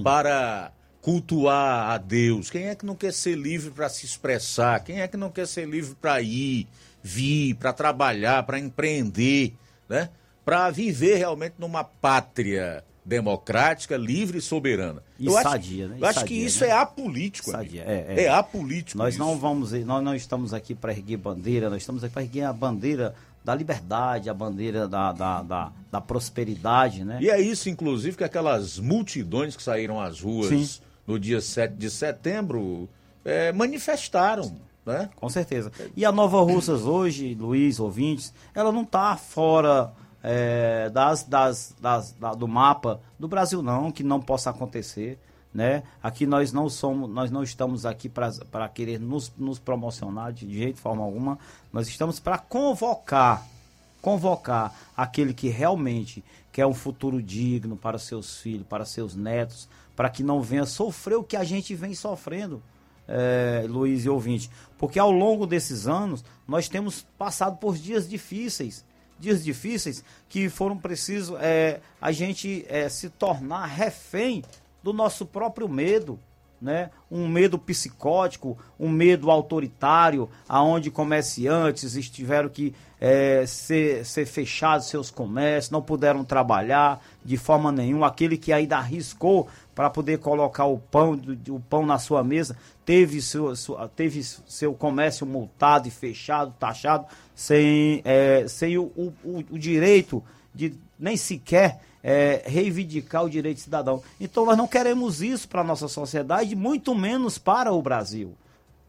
para cultuar a Deus? Quem é que não quer ser livre para se expressar? Quem é que não quer ser livre para ir, vir, para trabalhar, para empreender, né? para viver realmente numa pátria democrática, livre e soberana? E eu acho, sadia, né? E Eu acho que isso né? é apolítico. Sadia, é, é. é apolítico. Nós isso. não vamos, nós não estamos aqui para erguer bandeira, nós estamos aqui para erguer a bandeira da liberdade, a bandeira da, da, da, da prosperidade, né? E é isso, inclusive, que aquelas multidões que saíram às ruas Sim. No dia 7 de setembro é, manifestaram. Né? Com certeza. E a Nova Russas hoje, Luiz, ouvintes, ela não está fora é, das, das, das- da- do mapa do Brasil, não, que não possa acontecer. Né? Aqui nós não somos, nós não estamos aqui para querer nos, nos promocionar de jeito, de forma alguma. Nós estamos para convocar, convocar aquele que realmente quer um futuro digno para seus filhos, para seus netos, para que não venha sofrer o que a gente vem sofrendo é, Luiz e ouvinte, porque ao longo desses anos nós temos passado por dias difíceis, dias difíceis que foram precisos é, a gente é, se tornar refém do nosso próprio medo, né? Um medo psicótico, um medo autoritário, aonde comerciantes estiveram que é, ser, ser fechados seus comércios, não puderam trabalhar de forma nenhuma. Aquele que ainda arriscou para poder colocar o pão, o pão na sua mesa, teve seu, sua, teve seu comércio multado e fechado, taxado, sem, é, sem o, o, o direito de nem sequer é, reivindicar o direito cidadão. Então nós não queremos isso para a nossa sociedade, muito menos para o Brasil.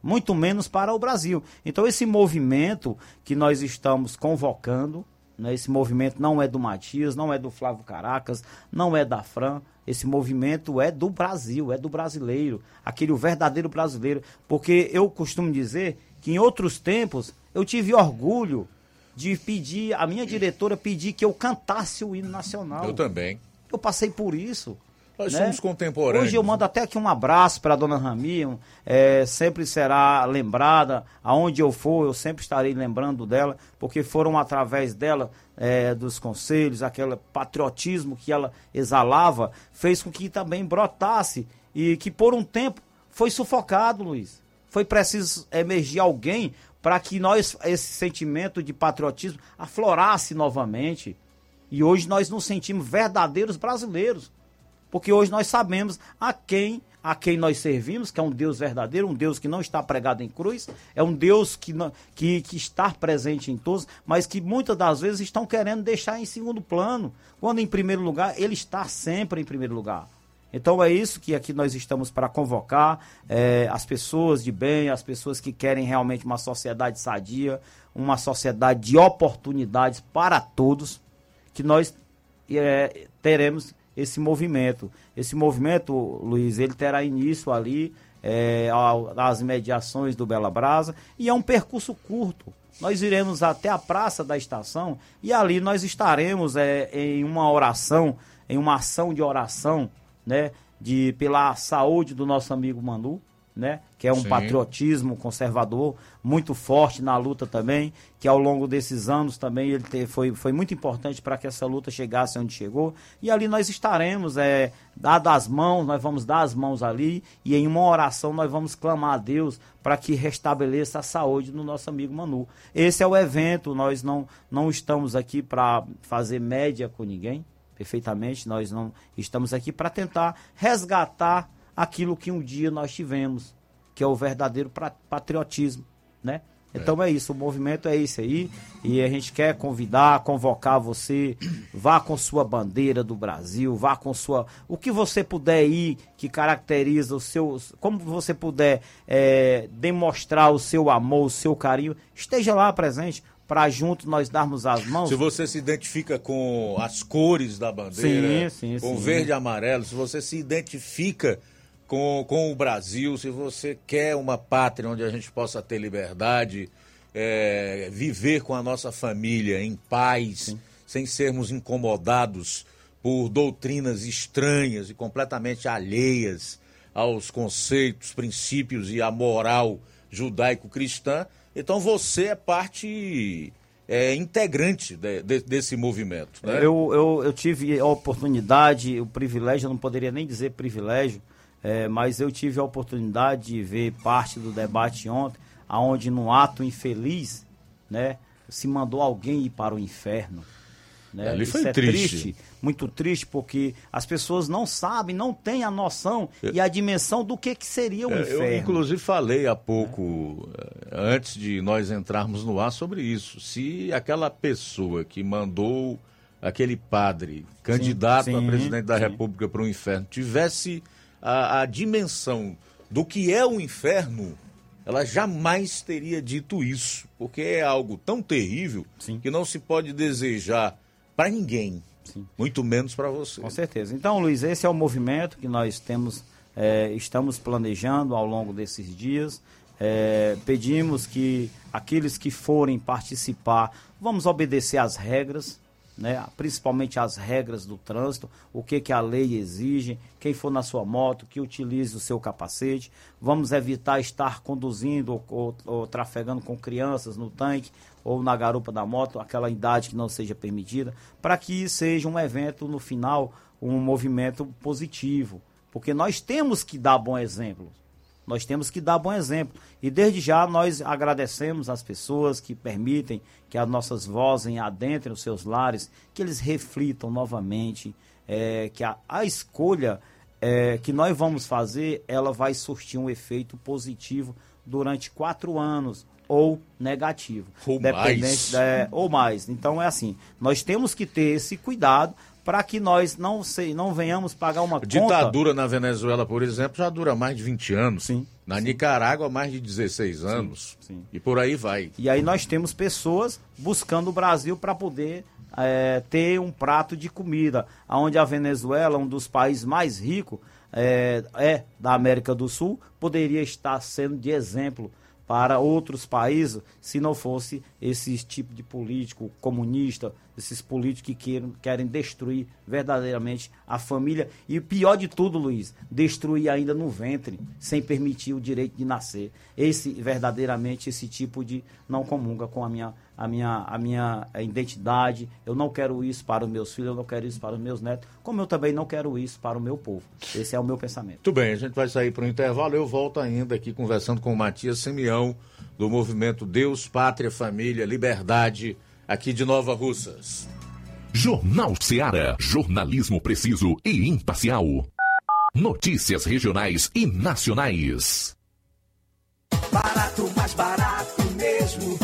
Muito menos para o Brasil. Então esse movimento que nós estamos convocando, né, esse movimento não é do Matias, não é do Flávio Caracas, não é da Fran, esse movimento é do Brasil, é do brasileiro, aquele verdadeiro brasileiro. Porque eu costumo dizer que em outros tempos eu tive orgulho de pedir, a minha diretora pedir que eu cantasse o hino nacional. Eu também. Eu passei por isso. Nós né? somos contemporâneos. Hoje eu mando até aqui um abraço para a dona Rami, é, sempre será lembrada, aonde eu for, eu sempre estarei lembrando dela, porque foram através dela, é, dos conselhos, aquele patriotismo que ela exalava, fez com que também brotasse e que por um tempo foi sufocado, Luiz. Foi preciso emergir alguém para que nós, esse sentimento de patriotismo aflorasse novamente. E hoje nós nos sentimos verdadeiros brasileiros. Porque hoje nós sabemos a quem a quem nós servimos, que é um Deus verdadeiro, um Deus que não está pregado em cruz, é um Deus que, que, que está presente em todos, mas que muitas das vezes estão querendo deixar em segundo plano, quando em primeiro lugar ele está sempre em primeiro lugar. Então é isso que aqui nós estamos para convocar é, as pessoas de bem, as pessoas que querem realmente uma sociedade sadia, uma sociedade de oportunidades para todos, que nós é, teremos esse movimento. Esse movimento, Luiz, ele terá início ali é, às mediações do Bela Brasa e é um percurso curto. Nós iremos até a praça da estação e ali nós estaremos é, em uma oração, em uma ação de oração né, de pela saúde do nosso amigo Manu, né, que é um Sim. patriotismo conservador muito forte na luta também, que ao longo desses anos também ele te, foi, foi muito importante para que essa luta chegasse onde chegou. E ali nós estaremos, é, dado as mãos, nós vamos dar as mãos ali e em uma oração nós vamos clamar a Deus para que restabeleça a saúde do nosso amigo Manu. Esse é o evento, nós não, não estamos aqui para fazer média com ninguém, perfeitamente. Nós não estamos aqui para tentar resgatar aquilo que um dia nós tivemos, que é o verdadeiro patriotismo, né? Então é. é isso, o movimento é isso aí. E a gente quer convidar, convocar você. Vá com sua bandeira do Brasil, vá com sua. O que você puder ir que caracteriza o seu. Como você puder é, demonstrar o seu amor, o seu carinho, esteja lá presente para junto nós darmos as mãos. Se você se identifica com as cores da bandeira, sim, sim, com sim. verde e amarelo, se você se identifica com, com o Brasil, se você quer uma pátria onde a gente possa ter liberdade, é, viver com a nossa família em paz, sem sermos incomodados por doutrinas estranhas e completamente alheias aos conceitos, princípios e à moral judaico-cristã, então você é parte é, integrante de, de, desse movimento. Né? Eu, eu, eu, tive a oportunidade, o privilégio, eu não poderia nem dizer privilégio, é, mas eu tive a oportunidade de ver parte do debate ontem, aonde num ato infeliz, né, se mandou alguém ir para o inferno. Né? Ali foi Isso é triste. triste. Muito triste, porque as pessoas não sabem, não têm a noção e a dimensão do que, que seria o é, inferno. Eu, inclusive, falei há pouco, é. antes de nós entrarmos no ar, sobre isso. Se aquela pessoa que mandou aquele padre, candidato sim, sim, a presidente da sim. República para o inferno, tivesse a, a dimensão do que é o inferno, ela jamais teria dito isso, porque é algo tão terrível Sim. que não se pode desejar para ninguém, Sim. muito menos para você. Com certeza. Então, Luiz, esse é o movimento que nós temos, é, estamos planejando ao longo desses dias. É, pedimos que aqueles que forem participar, vamos obedecer às regras, né, principalmente as regras do trânsito, o que, que a lei exige, quem for na sua moto, que utilize o seu capacete. Vamos evitar estar conduzindo ou, ou, ou trafegando com crianças no tanque ou na garupa da moto, aquela idade que não seja permitida, para que seja um evento no final, um movimento positivo porque nós temos que dar bom exemplo. Nós temos que dar bom exemplo. E desde já nós agradecemos as pessoas que permitem que as nossas vozes adentrem os seus lares, que eles reflitam novamente, é, que a, a escolha é, que nós vamos fazer, ela vai surtir um efeito positivo durante quatro anos ou negativo. Ou mais. É, ou mais. Então é assim, nós temos que ter esse cuidado para que nós não, sei, não venhamos pagar uma conta... Ditadura na Venezuela, por exemplo, já dura mais de 20 anos. Sim. Na Nicarágua, mais de 16 anos. Sim, sim. E por aí vai. E aí nós temos pessoas buscando o Brasil para poder é, ter um prato de comida. Onde a Venezuela, um dos países mais ricos é, é da América do Sul, poderia estar sendo de exemplo para outros países se não fosse esse tipo de político comunista, esses políticos que querem, destruir verdadeiramente a família. E o pior de tudo, Luiz, destruir ainda no ventre, sem permitir o direito de nascer. Esse, verdadeiramente, esse tipo de não comunga com a minha, a minha, a minha identidade. Eu não quero isso para os meus filhos, eu não quero isso para os meus netos, como eu também não quero isso para o meu povo. Esse é o meu pensamento. Muito bem, a gente vai sair para o intervalo. Eu volto ainda aqui conversando com o Matias Simeão, do movimento Deus, Pátria, Família, Liberdade, aqui de Nova Russas. Jornal Seara. Jornalismo preciso e imparcial. Notícias regionais e nacionais. Barato, mais barato mesmo.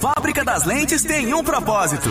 Fábrica das Lentes tem um propósito.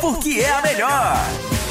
porque é a melhor.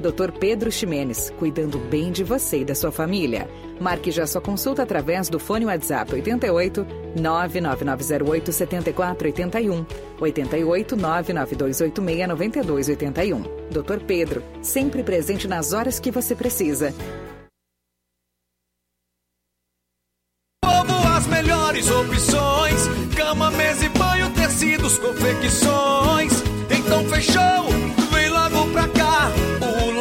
Dr. Pedro Ximenes, cuidando bem de você e da sua família. Marque já sua consulta através do fone WhatsApp 88 99908 7481 88 99286 9281. Dr. Pedro, sempre presente nas horas que você precisa. Povo, as melhores opções: cama, mesa e banho, tecidos, confecções. Então fechou,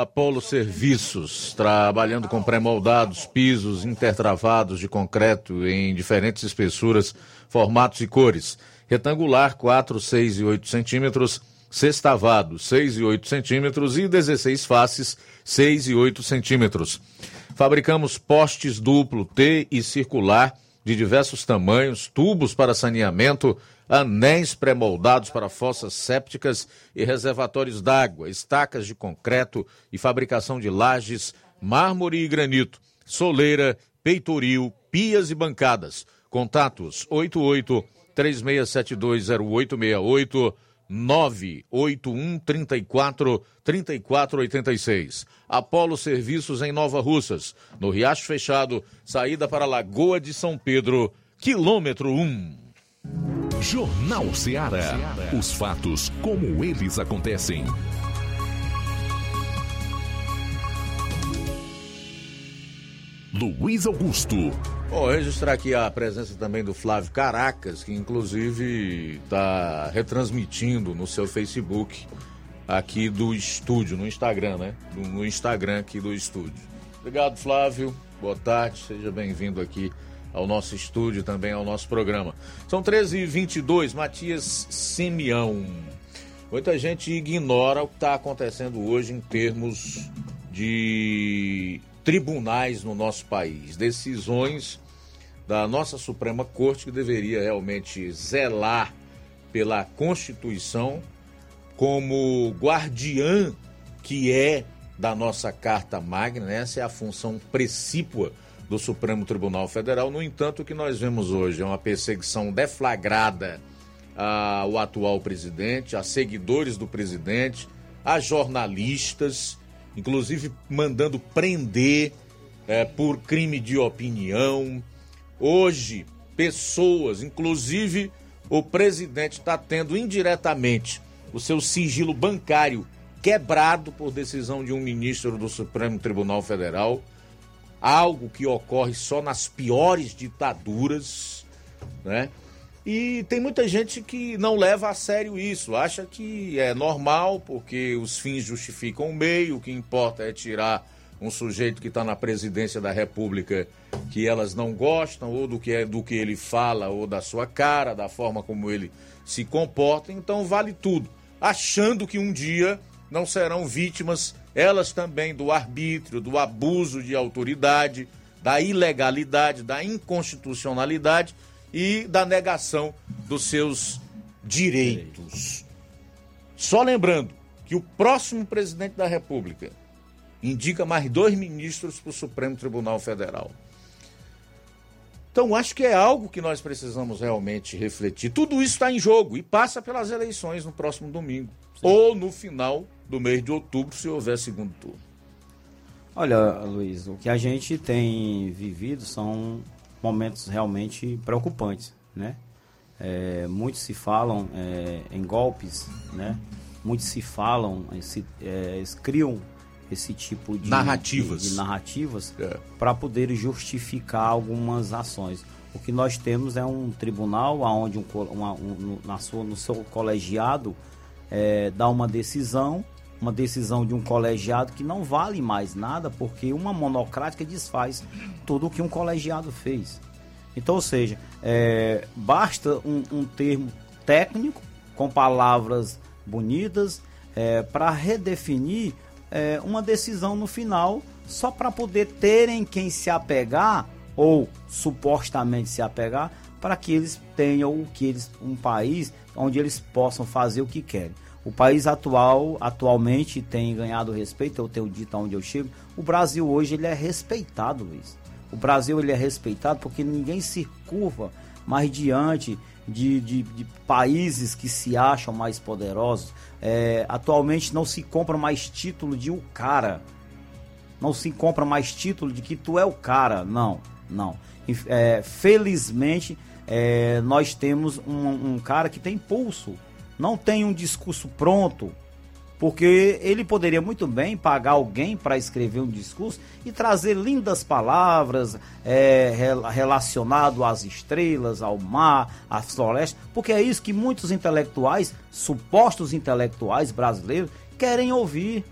Apolo Serviços, trabalhando com pré-moldados, pisos intertravados de concreto em diferentes espessuras, formatos e cores. Retangular, 4, 6 e 8 centímetros. Sextavado, 6 e 8 centímetros. E 16 faces, 6 e 8 centímetros. Fabricamos postes duplo T e circular de diversos tamanhos, tubos para saneamento, anéis pré-moldados para fossas sépticas e reservatórios d'água, estacas de concreto e fabricação de lajes, mármore e granito, soleira peitoril, pias e bancadas. Contatos 88 36720868 981 34 3486. Apolo Serviços em Nova Russas, no Riacho Fechado, saída para Lagoa de São Pedro, quilômetro 1. Jornal Ceará. Os fatos como eles acontecem. Luiz Augusto. Vou registrar aqui a presença também do Flávio Caracas, que inclusive está retransmitindo no seu Facebook aqui do estúdio, no Instagram, né? No Instagram aqui do estúdio. Obrigado, Flávio. Boa tarde, seja bem-vindo aqui ao nosso estúdio, também ao nosso programa. São 13h22, Matias Simeão. Muita gente ignora o que está acontecendo hoje em termos de tribunais no nosso país, decisões da nossa Suprema Corte que deveria realmente zelar pela Constituição como guardiã que é da nossa Carta Magna, né? essa é a função precípua do Supremo Tribunal Federal. No entanto, o que nós vemos hoje é uma perseguição deflagrada ao atual presidente, a seguidores do presidente, a jornalistas, inclusive mandando prender é, por crime de opinião. Hoje, pessoas, inclusive o presidente está tendo indiretamente o seu sigilo bancário quebrado por decisão de um ministro do Supremo Tribunal Federal, algo que ocorre só nas piores ditaduras, né? E tem muita gente que não leva a sério isso, acha que é normal porque os fins justificam o meio, o que importa é tirar um sujeito que está na presidência da República que elas não gostam, ou do que, é, do que ele fala, ou da sua cara, da forma como ele se comporta, então vale tudo, achando que um dia não serão vítimas elas também do arbítrio, do abuso de autoridade, da ilegalidade, da inconstitucionalidade e da negação dos seus direitos. Só lembrando que o próximo presidente da República indica mais dois ministros para o Supremo Tribunal Federal. Então, acho que é algo que nós precisamos realmente refletir. Tudo isso está em jogo e passa pelas eleições no próximo domingo. Sim. Ou no final do mês de outubro, se houver segundo turno. Olha, Luiz, o que a gente tem vivido são momentos realmente preocupantes, né? É, muitos se falam é, em golpes, né? Muitos se falam, se, é, criam esse tipo de narrativas, de, de narrativas é. para poder justificar algumas ações. O que nós temos é um tribunal onde um, uma, um, na sua, no seu colegiado é, dá uma decisão, uma decisão de um colegiado que não vale mais nada porque uma monocrática desfaz tudo o que um colegiado fez. Então, ou seja, é, basta um, um, termo técnico com palavras bonitas é, para redefinir é, uma decisão no final só para poder terem quem se apegar ou supostamente se apegar para que eles tenham o que eles um país onde eles possam fazer o que querem. O país atual atualmente tem ganhado respeito, eu tenho dito aonde eu chego. O Brasil hoje ele é respeitado, Luiz. O Brasil ele é respeitado porque ninguém se curva mais diante de, de, de países que se acham mais poderosos. É, atualmente não se compra mais título de o cara. Não se compra mais título de que tu é o cara. Não, não. É, felizmente é, nós temos um, um cara que tem pulso. Não tem um discurso pronto porque ele poderia muito bem pagar alguém para escrever um discurso e trazer lindas palavras é, relacionado às estrelas, ao mar, às florestas, porque é isso que muitos intelectuais, supostos intelectuais brasileiros, querem ouvir,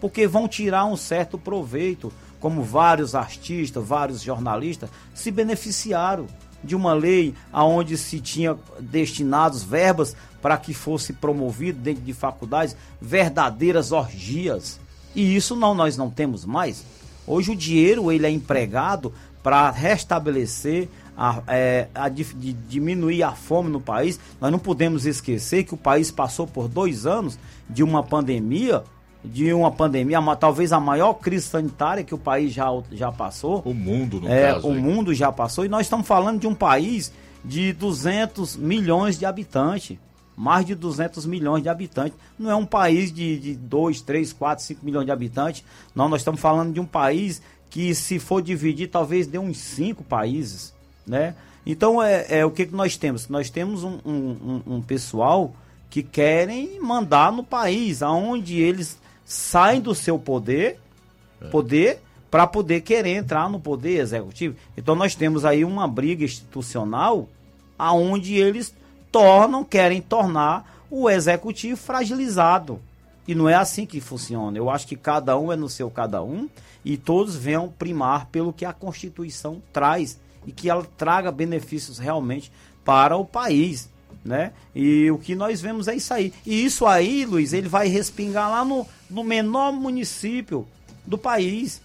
porque vão tirar um certo proveito, como vários artistas, vários jornalistas se beneficiaram de uma lei aonde se tinha destinados verbas para que fosse promovido dentro de faculdades verdadeiras orgias. E isso não nós não temos mais. Hoje o dinheiro ele é empregado para restabelecer a, é, a de, diminuir a fome no país. Nós não podemos esquecer que o país passou por dois anos de uma pandemia de uma pandemia, uma, talvez a maior crise sanitária que o país já, já passou. O mundo, no é, caso. O aí. mundo já passou e nós estamos falando de um país de 200 milhões de habitantes. Mais de 200 milhões de habitantes. Não é um país de, de 2, 3, 4, 5 milhões de habitantes. Não, nós estamos falando de um país que, se for dividir, talvez dê uns 5 países. Né? Então, é, é o que, que nós temos? Nós temos um, um, um, um pessoal que querem mandar no país, aonde eles saem do seu poder, poder para poder querer entrar no poder executivo. Então nós temos aí uma briga institucional aonde eles tornam, querem tornar o executivo fragilizado. E não é assim que funciona. Eu acho que cada um é no seu cada um e todos venham primar pelo que a Constituição traz e que ela traga benefícios realmente para o país, né? E o que nós vemos é isso aí. E isso aí, Luiz, ele vai respingar lá no, no menor município do país.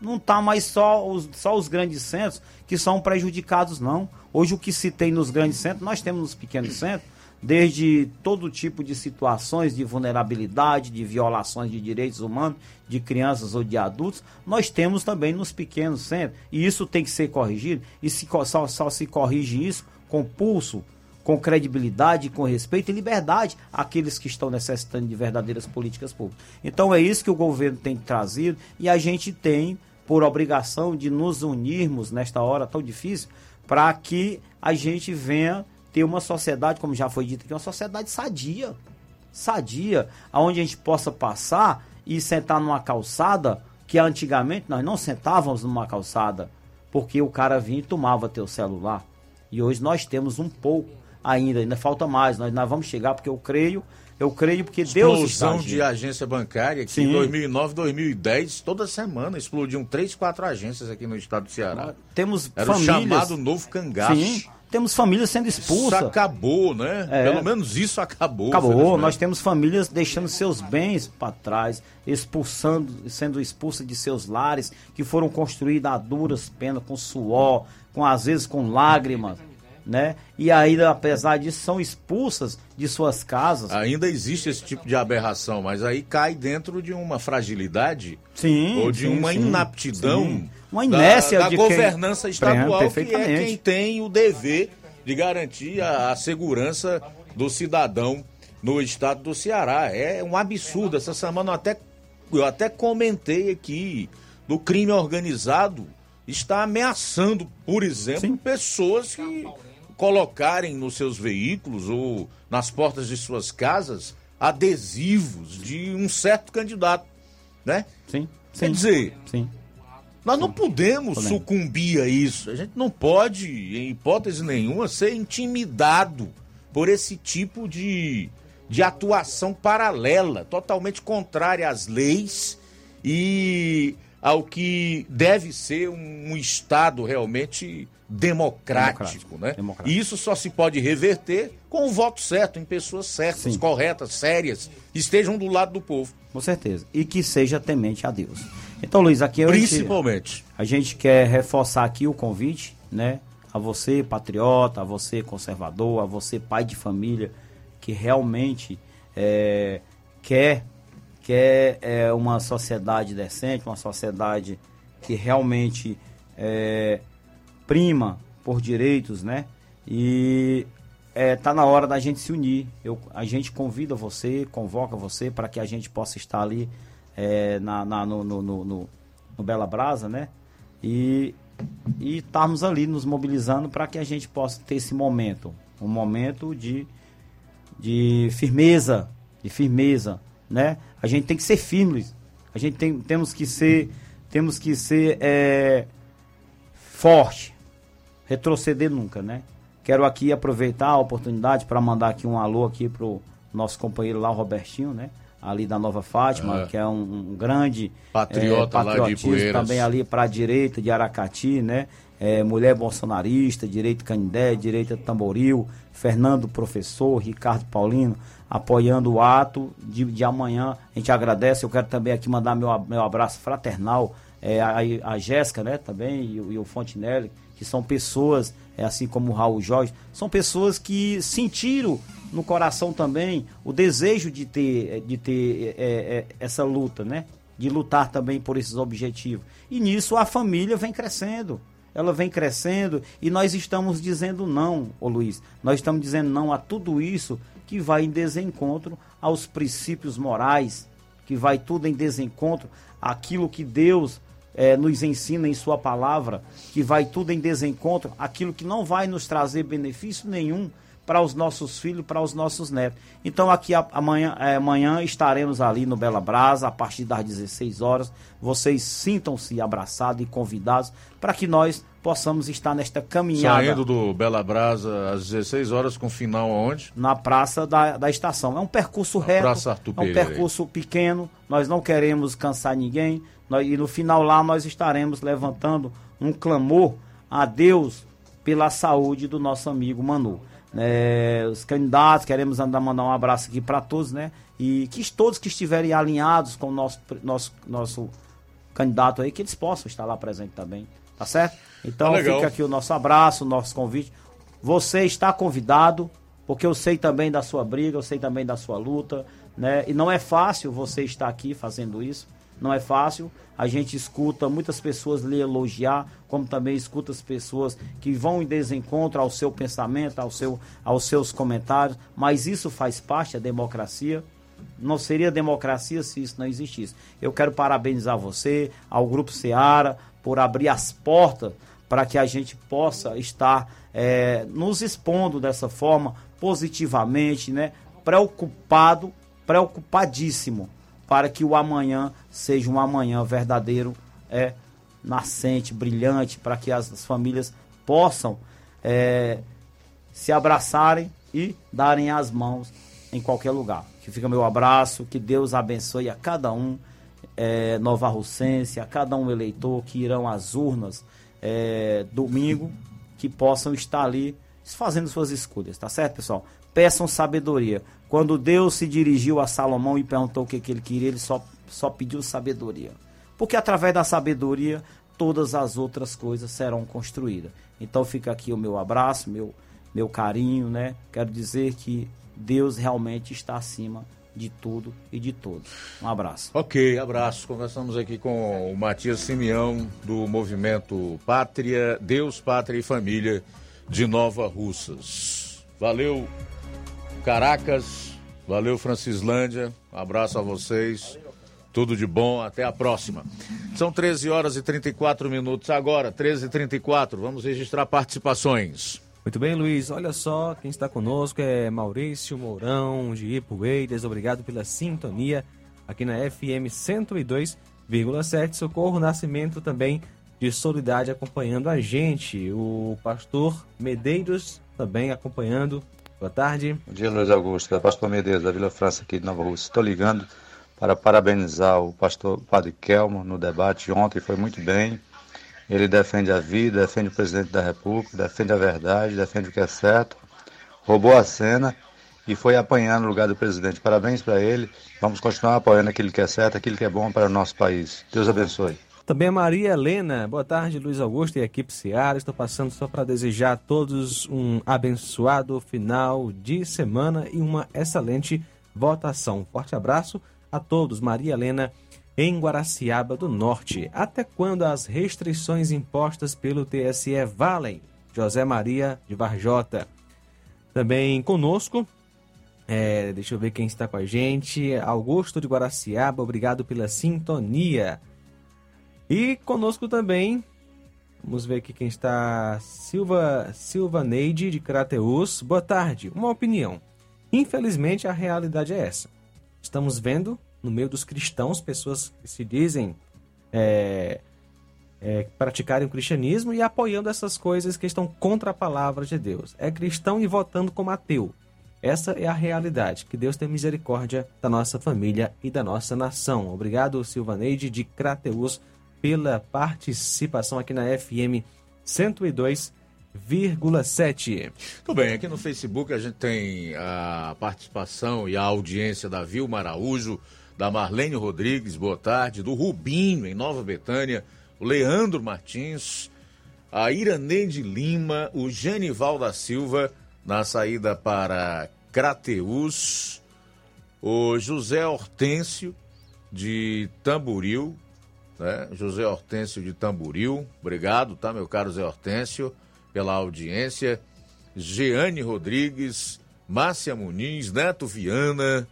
Não tá mais só os, só os grandes centros que são prejudicados, não. Hoje o que se tem nos grandes centros, nós temos nos pequenos centros, desde todo tipo de situações de vulnerabilidade, de violações de direitos humanos, de crianças ou de adultos, nós temos também nos pequenos centros. E isso tem que ser corrigido. E se, só, só se corrige isso com pulso, com credibilidade, com respeito e liberdade àqueles que estão necessitando de verdadeiras políticas públicas. Então é isso que o governo tem trazido e a gente tem por obrigação de nos unirmos nesta hora tão difícil para que a gente venha ter uma sociedade, como já foi dito aqui, uma sociedade sadia. Sadia, aonde a gente possa passar e sentar numa calçada que antigamente nós não sentávamos numa calçada, porque o cara vinha e tomava teu celular. E hoje nós temos um pouco ainda, ainda falta mais. Nós, nós vamos chegar, porque eu creio, eu creio porque Deus está Explosão de agência bancária que Sim. em 2009, 2010, toda semana explodiam três, quatro agências aqui no estado do Ceará. Temos Era o famílias. chamado novo cangaço. Sim, temos famílias sendo Isso expulsas. acabou, né? É. Pelo menos isso acabou. Acabou. Nós temos famílias deixando seus bens para trás, expulsando, sendo expulsas de seus lares que foram construídos a duras penas, com suor, com às vezes com lágrimas, né? E ainda, apesar disso, são expulsas de suas casas. Ainda existe esse tipo de aberração, mas aí cai dentro de uma fragilidade Sim, ou de sim, uma sim, inaptidão sim. Uma inércia da, da de quem- governança estadual, que é quem tem o dever de garantir a, a segurança do cidadão no estado do Ceará. É um absurdo. Essa semana eu até, eu até comentei aqui do crime organizado está ameaçando, por exemplo, pessoas que colocarem nos seus veículos ou nas portas de suas casas adesivos de um certo candidato, né? Sim. Quer dizer, Sim. nós não podemos Podemos. sucumbir a isso. A gente não pode, em hipótese nenhuma, ser intimidado por esse tipo de, de atuação paralela, totalmente contrária às leis e ao que deve ser um Estado realmente democrático, né? E isso só se pode reverter com o voto certo, em pessoas certas, Sim. corretas, sérias, estejam do lado do povo. Com certeza. E que seja temente a Deus. Então, Luiz, aqui eu Principalmente. A gente quer reforçar aqui o convite, né? A você, patriota, a você, conservador, a você, pai de família, que realmente é, quer, quer é, uma sociedade decente, uma sociedade que realmente é, prima por direitos, né? E é, tá na hora da gente se unir. Eu, a gente convida você, convoca você para que a gente possa estar ali é, na, na- no, no, no, no- Bela Brasa, né? E e estarmos ali nos mobilizando para que a gente possa ter esse momento, um momento de, de firmeza, de firmeza, né? A gente tem que ser firmes, a gente tem, temos que ser, temos que ser é, forte, retroceder nunca, né? Quero aqui aproveitar a oportunidade para mandar aqui um alô aqui pro nosso companheiro lá, o Robertinho, né? Ali da Nova Fátima, É. que é um, um grande Patriota é, lá de patriotismo também ali para a direita de Aracati, né? É, mulher bolsonarista, direita Canindé, direita Tamboril, Fernando Professor, Ricardo Paulino, apoiando o ato de, de amanhã. A gente agradece. Eu quero também aqui mandar meu, meu abraço fraternal é, a, a Jéssica, né? Também, e, o- e o Fontinelli, que são pessoas, é assim como o Raul Jorge, são pessoas que sentiram no coração também o desejo de ter, de ter é, é, essa luta, né? De lutar também por esses objetivos. E nisso a família vem crescendo. Ela vem crescendo e nós estamos dizendo não, ô Luiz. Nós estamos dizendo não a tudo isso que vai em desencontro aos princípios morais, que vai tudo em desencontro àquilo que Deus é, nos ensina em Sua palavra, que vai tudo em desencontro aquilo que não vai nos trazer benefício nenhum para os nossos filhos, para os nossos netos. Então aqui amanhã, é, amanhã estaremos ali no Bela Brasa a partir das 16 horas. Vocês sintam-se abraçados e convidados para que nós possamos estar nesta caminhada. Saindo do Bela Brasa às 16 horas com final aonde? Na praça da, da estação. É um percurso reto, praça Arthur é um percurso pequeno. Nós não queremos cansar ninguém. E no final lá nós estaremos levantando um clamor a Deus pela saúde do nosso amigo Manu né, os candidatos, queremos andar, mandar um abraço aqui para todos, né? E que todos que estiverem alinhados com o nosso, nosso, nosso candidato aí, que eles possam estar lá presente também, tá certo? Então tá fica aqui o nosso abraço, o nosso convite. Você está convidado, porque eu sei também da sua briga, eu sei também da sua luta, né? E não é fácil você estar aqui fazendo isso, não é fácil. A gente escuta muitas pessoas lhe elogiar, como também escuta as pessoas que vão em desencontro ao seu pensamento, ao seu, aos seus comentários, mas isso faz parte da democracia. Não seria democracia se isso não existisse. Eu quero parabenizar você, ao Grupo Seara, por abrir as portas para que a gente possa estar é, nos expondo dessa forma, positivamente, né? Preocupado, preocupadíssimo para que o amanhã seja um amanhã verdadeiro, é nascente, brilhante, para que as, as famílias possam é, se abraçarem e darem as mãos em qualquer lugar. Que fica meu abraço, que Deus abençoe a cada um é, Nova Russense, a cada um eleitor que irão às urnas é, domingo, que possam estar ali fazendo suas escolhas, tá certo, pessoal? Peçam sabedoria. Quando Deus se dirigiu a Salomão e perguntou o que, que ele queria, ele só, só pediu sabedoria. Porque através da sabedoria, todas as outras coisas serão construídas. Então fica aqui o meu abraço, meu, meu carinho, né? Quero dizer que Deus realmente está acima de tudo e de todos. Um abraço. Ok, abraço. Conversamos aqui com o Matias Simeão, do movimento Pátria, Deus, Pátria e Família de Nova Russas. Valeu, Caracas. Valeu, Francislândia. Abraço a vocês. Tudo de bom. Até a próxima. São 13 horas e 34 minutos agora. 13 e 34. Vamos registrar participações. Muito bem, Luiz. Olha só, quem está conosco é Maurício Mourão, de Ipueiras. Obrigado pela sintonia aqui na FM 102,7. Socorro Nascimento também de Solidade acompanhando a gente. O pastor Medeiros também acompanhando Boa tarde. Bom dia, Luiz Augusto. É pastor Medeiros, da Vila França, aqui de Nova Rússia. Estou ligando para parabenizar o pastor Padre Kelmo no debate ontem, foi muito bem. Ele defende a vida, defende o presidente da República, defende a verdade, defende o que é certo. Roubou a cena e foi apanhar no lugar do presidente. Parabéns para ele. Vamos continuar apoiando aquilo que é certo, aquilo que é bom para o nosso país. Deus abençoe. Também a Maria Helena. Boa tarde, Luiz Augusto e equipe Seara. Estou passando só para desejar a todos um abençoado final de semana e uma excelente votação. Forte abraço a todos. Maria Helena em Guaraciaba do Norte. Até quando as restrições impostas pelo TSE valem? José Maria de Varjota. Também conosco, é, deixa eu ver quem está com a gente. Augusto de Guaraciaba, obrigado pela sintonia. E conosco também, vamos ver aqui quem está, Silva, Silva Neide de Crateus. Boa tarde, uma opinião. Infelizmente a realidade é essa. Estamos vendo no meio dos cristãos pessoas que se dizem é, é, praticarem o cristianismo e apoiando essas coisas que estão contra a palavra de Deus. É cristão e votando como ateu. Essa é a realidade. Que Deus tenha misericórdia da nossa família e da nossa nação. Obrigado, Silvaneide de Crateus pela participação aqui na FM 102,7. Tudo bem, aqui no Facebook a gente tem a participação e a audiência da Vilma Araújo, da Marlene Rodrigues, boa tarde, do Rubinho, em Nova Betânia, o Leandro Martins, a Iraneide Lima, o Genival da Silva na saída para Crateus, o José Hortêncio de Tamburil, né? José Hortêncio de Tamburil, obrigado, tá, meu caro Zé Hortêncio, pela audiência. Jeane Rodrigues, Márcia Muniz, Neto Viana,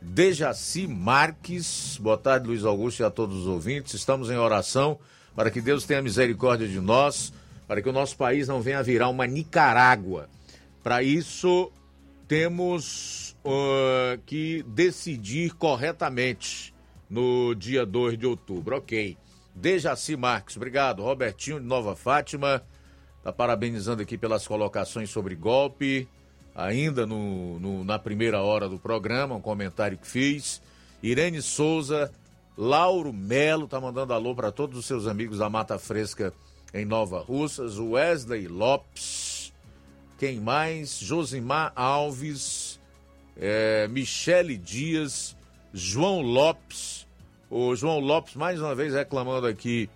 Dejaci Marques, boa tarde, Luiz Augusto e a todos os ouvintes. Estamos em oração para que Deus tenha misericórdia de nós, para que o nosso país não venha virar uma Nicarágua. Para isso, temos uh, que decidir corretamente no dia 2 de outubro. Ok. Dejaci Marques, obrigado. Robertinho de Nova Fátima, tá parabenizando aqui pelas colocações sobre golpe ainda no, no, na primeira hora do programa, um comentário que fiz. Irene Souza, Lauro Melo tá mandando alô para todos os seus amigos da Mata Fresca em Nova Russas. Wesley Lopes, quem mais? Josimar Alves, é, Michele Dias, João Lopes. O João Lopes mais uma vez reclamando aqui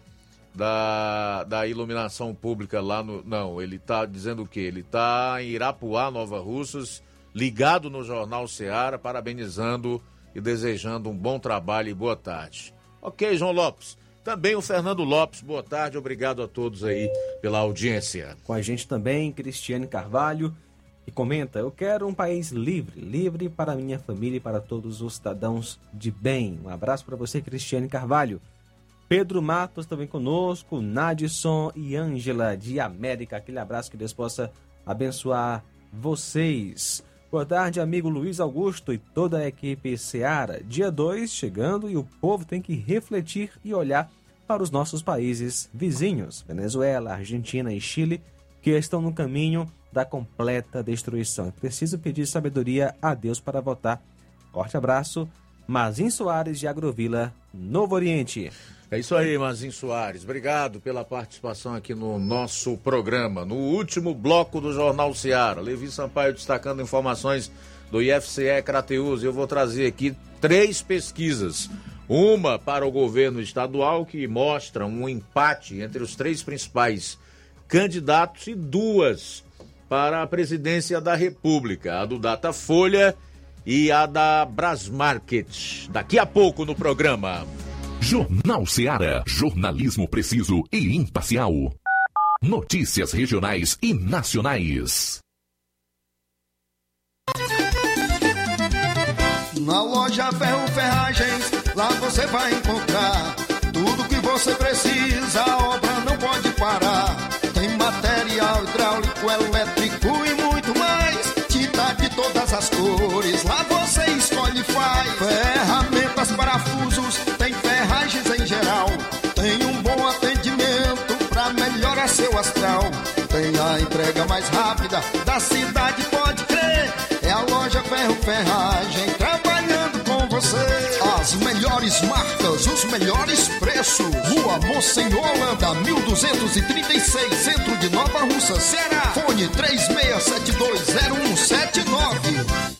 da, da iluminação pública lá no. Não, ele está dizendo o quê? Ele está em Irapuá, Nova Russas, ligado no Jornal Seara, parabenizando e desejando um bom trabalho e boa tarde. Ok, João Lopes. Também o Fernando Lopes, boa tarde, obrigado a todos aí pela audiência. Com a gente também, Cristiane Carvalho, que comenta: Eu quero um país livre, livre para minha família e para todos os cidadãos de bem. Um abraço para você, Cristiane Carvalho. Pedro Matos também conosco, Nadson e Ângela de América. Aquele abraço que Deus possa abençoar vocês. Boa tarde, amigo Luiz Augusto e toda a equipe Seara. Dia 2 chegando e o povo tem que refletir e olhar para os nossos países vizinhos, Venezuela, Argentina e Chile, que estão no caminho da completa destruição. Preciso pedir sabedoria a Deus para votar. Forte abraço, Mazin Soares de Agrovila, Novo Oriente. É isso aí, Mazinho Soares. Obrigado pela participação aqui no nosso programa. No último bloco do Jornal Seara, Levi Sampaio destacando informações do IFCE Crateus. Eu vou trazer aqui três pesquisas. Uma para o governo estadual, que mostra um empate entre os três principais candidatos, e duas para a presidência da República, a do Datafolha e a da Brasmarket. Daqui a pouco no programa. Jornal Seara. Jornalismo preciso e imparcial. Notícias regionais e nacionais. Na loja Ferro Ferragens, lá você vai encontrar tudo que você precisa. A obra não pode parar. Tem material hidráulico, as cores, lá você escolhe e faz. Ferramentas, parafusos, tem ferragens em geral. Tem um bom atendimento pra melhorar seu astral. Tem a entrega mais rápida da cidade, pode crer. É a loja Ferro Ferragem marcas, os melhores preços. Rua Monsenhor Holanda, 1236, centro de Nova Russa, Ceará. Fone 36720179.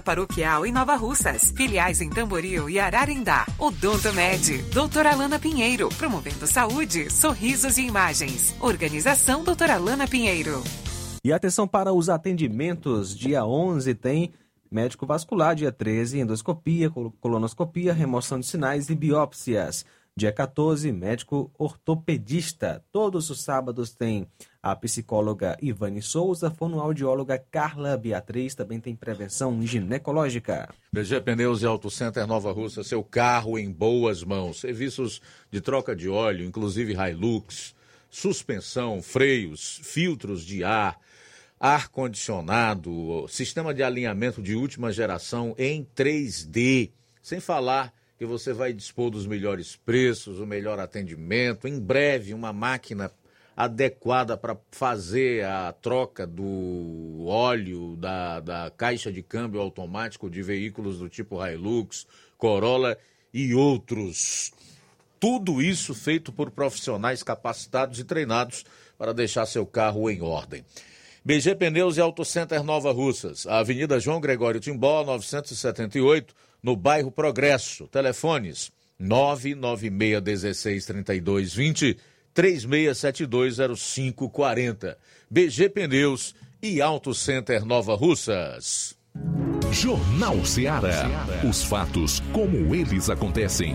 Paroquial em Nova Russas. Filiais em Tamboril e Ararendá. Odonto Med. Doutora Alana Pinheiro. Promovendo saúde, sorrisos e imagens. Organização Doutora Alana Pinheiro. E atenção para os atendimentos. Dia 11 tem médico vascular, dia 13 endoscopia, col- colonoscopia, remoção de sinais e biópsias. Dia 14, médico ortopedista. Todos os sábados tem a psicóloga Ivane Souza, fonoaudióloga Carla Beatriz, também tem prevenção ginecológica. BG Pneus e Auto Center Nova Russa, seu carro em boas mãos. Serviços de troca de óleo, inclusive Hilux, suspensão, freios, filtros de ar, ar-condicionado, sistema de alinhamento de última geração em 3D. Sem falar que você vai dispor dos melhores preços, o melhor atendimento. Em breve, uma máquina adequada para fazer a troca do óleo da, da caixa de câmbio automático de veículos do tipo Hilux, Corolla e outros. Tudo isso feito por profissionais capacitados e treinados para deixar seu carro em ordem. BG Pneus e Auto Center Nova Russas, Avenida João Gregório Timbó, 978, no bairro Progresso. Telefones 996163220, 36720540. BG Pneus e Auto Center Nova Russas. Jornal Ceará. Os fatos como eles acontecem.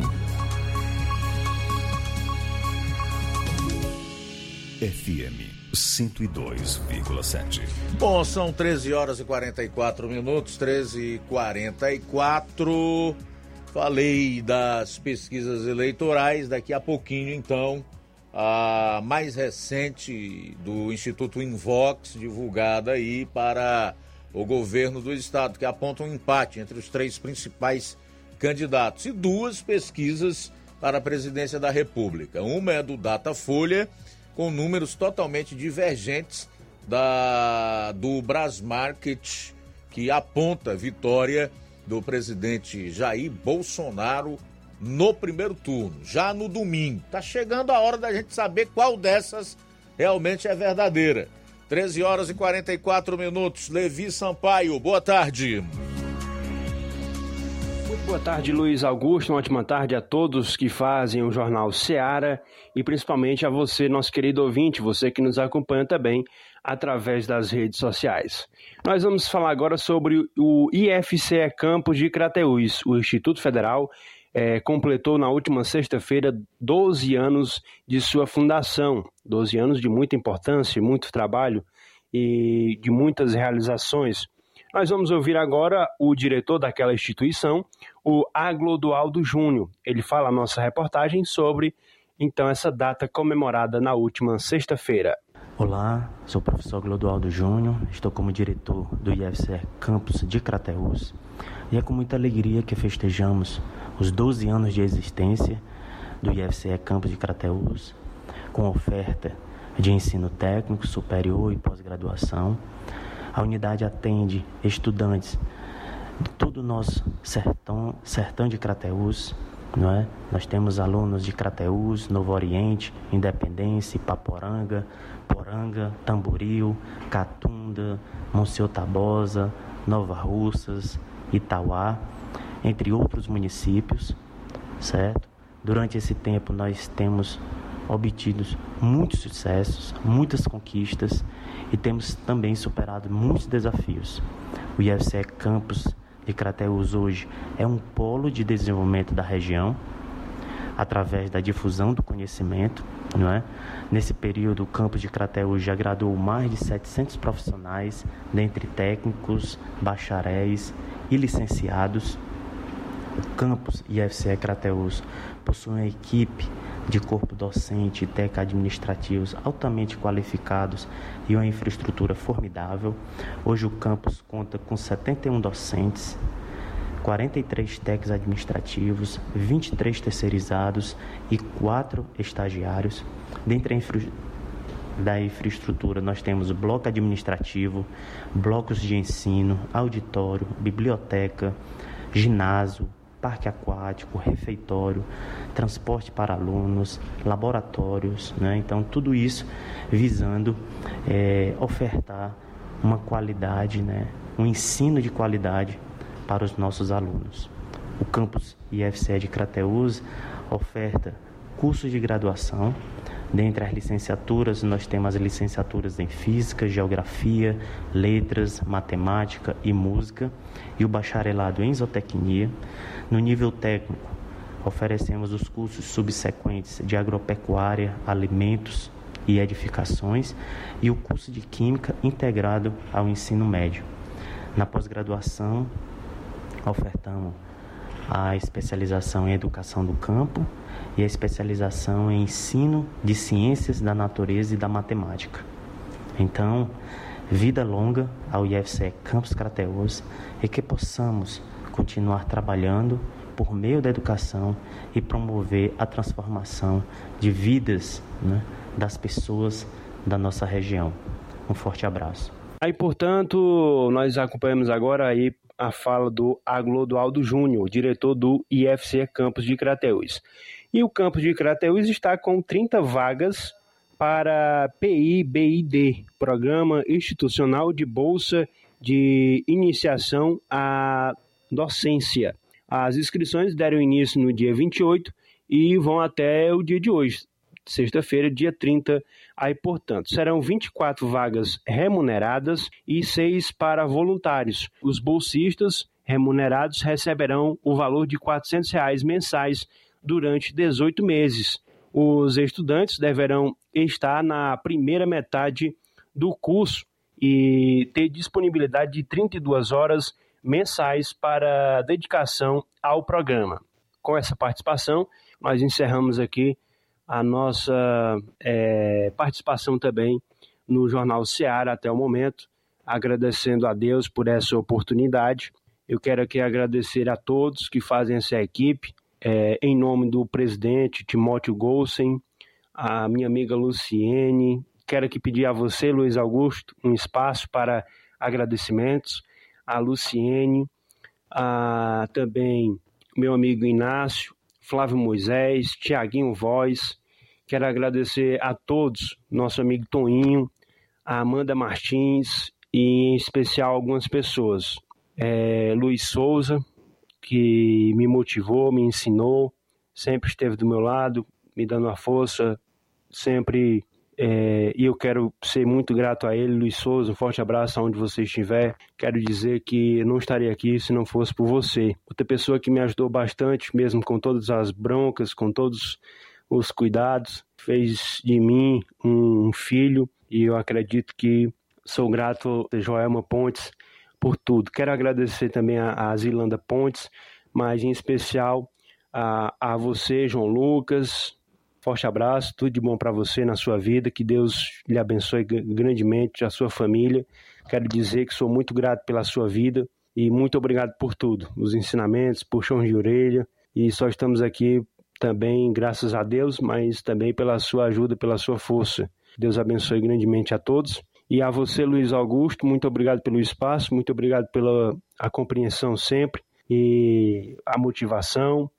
FM 102,7. Bom, são 13 horas e 44 minutos, 13 e 44. Falei das pesquisas eleitorais, daqui a pouquinho, então, a mais recente do Instituto Invox, divulgada aí para o governo do estado, que aponta um empate entre os três principais candidatos. E duas pesquisas para a presidência da República. Uma é do Datafolha, com números totalmente divergentes da do Brasmarket, que aponta vitória do presidente Jair Bolsonaro no primeiro turno, já no domingo. Tá chegando a hora da gente saber qual dessas realmente é verdadeira. 13 horas e 44 minutos. Levi Sampaio, boa tarde. Muito boa tarde, Luiz Augusto. Uma ótima tarde a todos que fazem o Jornal Seara e principalmente a você, nosso querido ouvinte, você que nos acompanha também através das redes sociais. Nós vamos falar agora sobre o IFCE Campus de Crateús. O Instituto Federal eh, completou na última sexta-feira 12 anos de sua fundação. 12 anos de muita importância, muito trabalho e de muitas realizações. Nós vamos ouvir agora o diretor daquela instituição, o Aglodualdo Júnior. Ele fala a nossa reportagem sobre, então, essa data comemorada na última sexta-feira. Olá, sou o professor Glodualdo Júnior, estou como diretor do IFCE Campus de Crateús e é com muita alegria que festejamos os 12 anos de existência do IFCE Campos de Crateús, com oferta de ensino técnico, superior e pós-graduação. A unidade atende estudantes de todo o nosso sertão, sertão de Crateús, não é? Nós temos alunos de Crateús, Novo Oriente, Independência, Paporanga, Poranga, Tamboril, Catunda, Monsenhor Tabosa, Nova Russas, Itauá, entre outros municípios, certo? Durante esse tempo nós temos obtido muitos sucessos, muitas conquistas e temos também superado muitos desafios. O IFCE Campus de Crateus hoje é um polo de desenvolvimento da região através da difusão do conhecimento, não é? Nesse período, o campus de Crateus já graduou mais de 700 profissionais, dentre técnicos, bacharéis e licenciados. O campus IFCE Crateus possui uma equipe de corpo docente e técnico administrativos altamente qualificados e uma infraestrutura formidável. Hoje o campus conta com 71 docentes, 43 técnicos administrativos, 23 terceirizados e 4 estagiários. Dentre a da infraestrutura, nós temos bloco administrativo, blocos de ensino, auditório, biblioteca, ginásio, parque aquático, refeitório, transporte para alunos, laboratórios, né? então tudo isso visando é, ofertar uma qualidade, né? um ensino de qualidade para os nossos alunos. O campus IFCE de Crateús oferta cursos de graduação. Dentre as licenciaturas, nós temos as licenciaturas em Física, Geografia, Letras, Matemática e Música e o bacharelado em Zootecnia. No nível técnico, oferecemos os cursos subsequentes de agropecuária, alimentos e edificações e o curso de Química integrado ao ensino médio. Na pós-graduação, ofertamos a especialização em educação do campo e a especialização em ensino de ciências da natureza e da matemática. Então, vida longa ao IFCE Campus Crateus e que possamos continuar trabalhando por meio da educação e promover a transformação de vidas né, das pessoas da nossa região. Um forte abraço. Aí, portanto, nós acompanhamos agora aí a fala do Aglodoaldo Júnior, diretor do IFC Campus de Crateús. E o campus de Crateús está com 30 vagas para PIBID, Programa Institucional de Bolsa de Iniciação à docência. As inscrições deram início no dia 28 e vão até o dia de hoje, sexta-feira, dia 30. Aí, portanto, serão 24 vagas remuneradas e 6 para voluntários. Os bolsistas remunerados receberão o valor de 400 reais mensais durante 18 meses. Os estudantes deverão estar na primeira metade do curso e ter disponibilidade de 32 horas mensais para dedicação ao programa. Com essa participação, nós encerramos aqui a nossa é, participação também no Jornal Seara até o momento, agradecendo a Deus por essa oportunidade. Eu quero aqui agradecer a todos que fazem essa equipe, é, em nome do presidente Timóteo Golsen, a minha amiga Luciene. Quero aqui pedir a você, Luiz Augusto, um espaço para agradecimentos a Luciene, a também meu amigo Inácio, Flávio Moisés, Tiaguinho Voz. Quero agradecer a todos, nosso amigo Toninho, a Amanda Martins e em especial algumas pessoas. É, Luiz Souza, que me motivou, me ensinou, sempre esteve do meu lado, me dando a força, sempre é, e eu quero ser muito grato a ele, Luiz Souza. Um forte abraço aonde você estiver. Quero dizer que eu não estaria aqui se não fosse por você. Outra pessoa que me ajudou bastante, mesmo com todas as broncas, com todos os cuidados, fez de mim um filho e eu acredito que sou grato a Joelma Pontes por tudo. Quero agradecer também a, a Zilanda Pontes, mas em especial a, a você, João Lucas, Forte abraço, tudo de bom para você na sua vida, que Deus lhe abençoe grandemente, a sua família. Quero dizer que sou muito grato pela sua vida e muito obrigado por tudo, os ensinamentos, puxões de orelha, e só estamos aqui também graças a Deus, mas também pela sua ajuda, pela sua força. Deus abençoe grandemente a todos. E a você, Luiz Augusto, muito obrigado pelo espaço, muito obrigado pela a compreensão sempre e a motivação,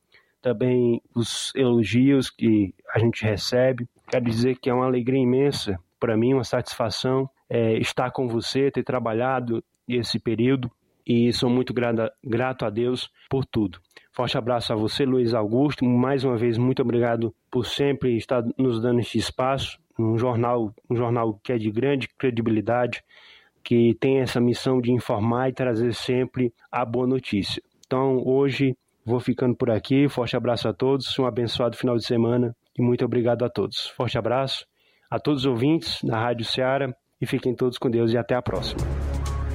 também os elogios que a gente recebe. Quero dizer que é uma alegria imensa para mim, uma satisfação é, estar com você, ter trabalhado esse período e sou muito grato, grato a Deus por tudo. Forte abraço a você, Luiz Augusto. Mais uma vez, muito obrigado por sempre estar nos dando este espaço. Um jornal, um jornal que é de grande credibilidade, que tem essa missão de informar e trazer sempre a boa notícia. Então, hoje vou ficando por aqui. Forte abraço a todos, um abençoado final de semana e muito obrigado a todos. Forte abraço a todos os ouvintes da Rádio Ceará e fiquem todos com Deus e até a próxima.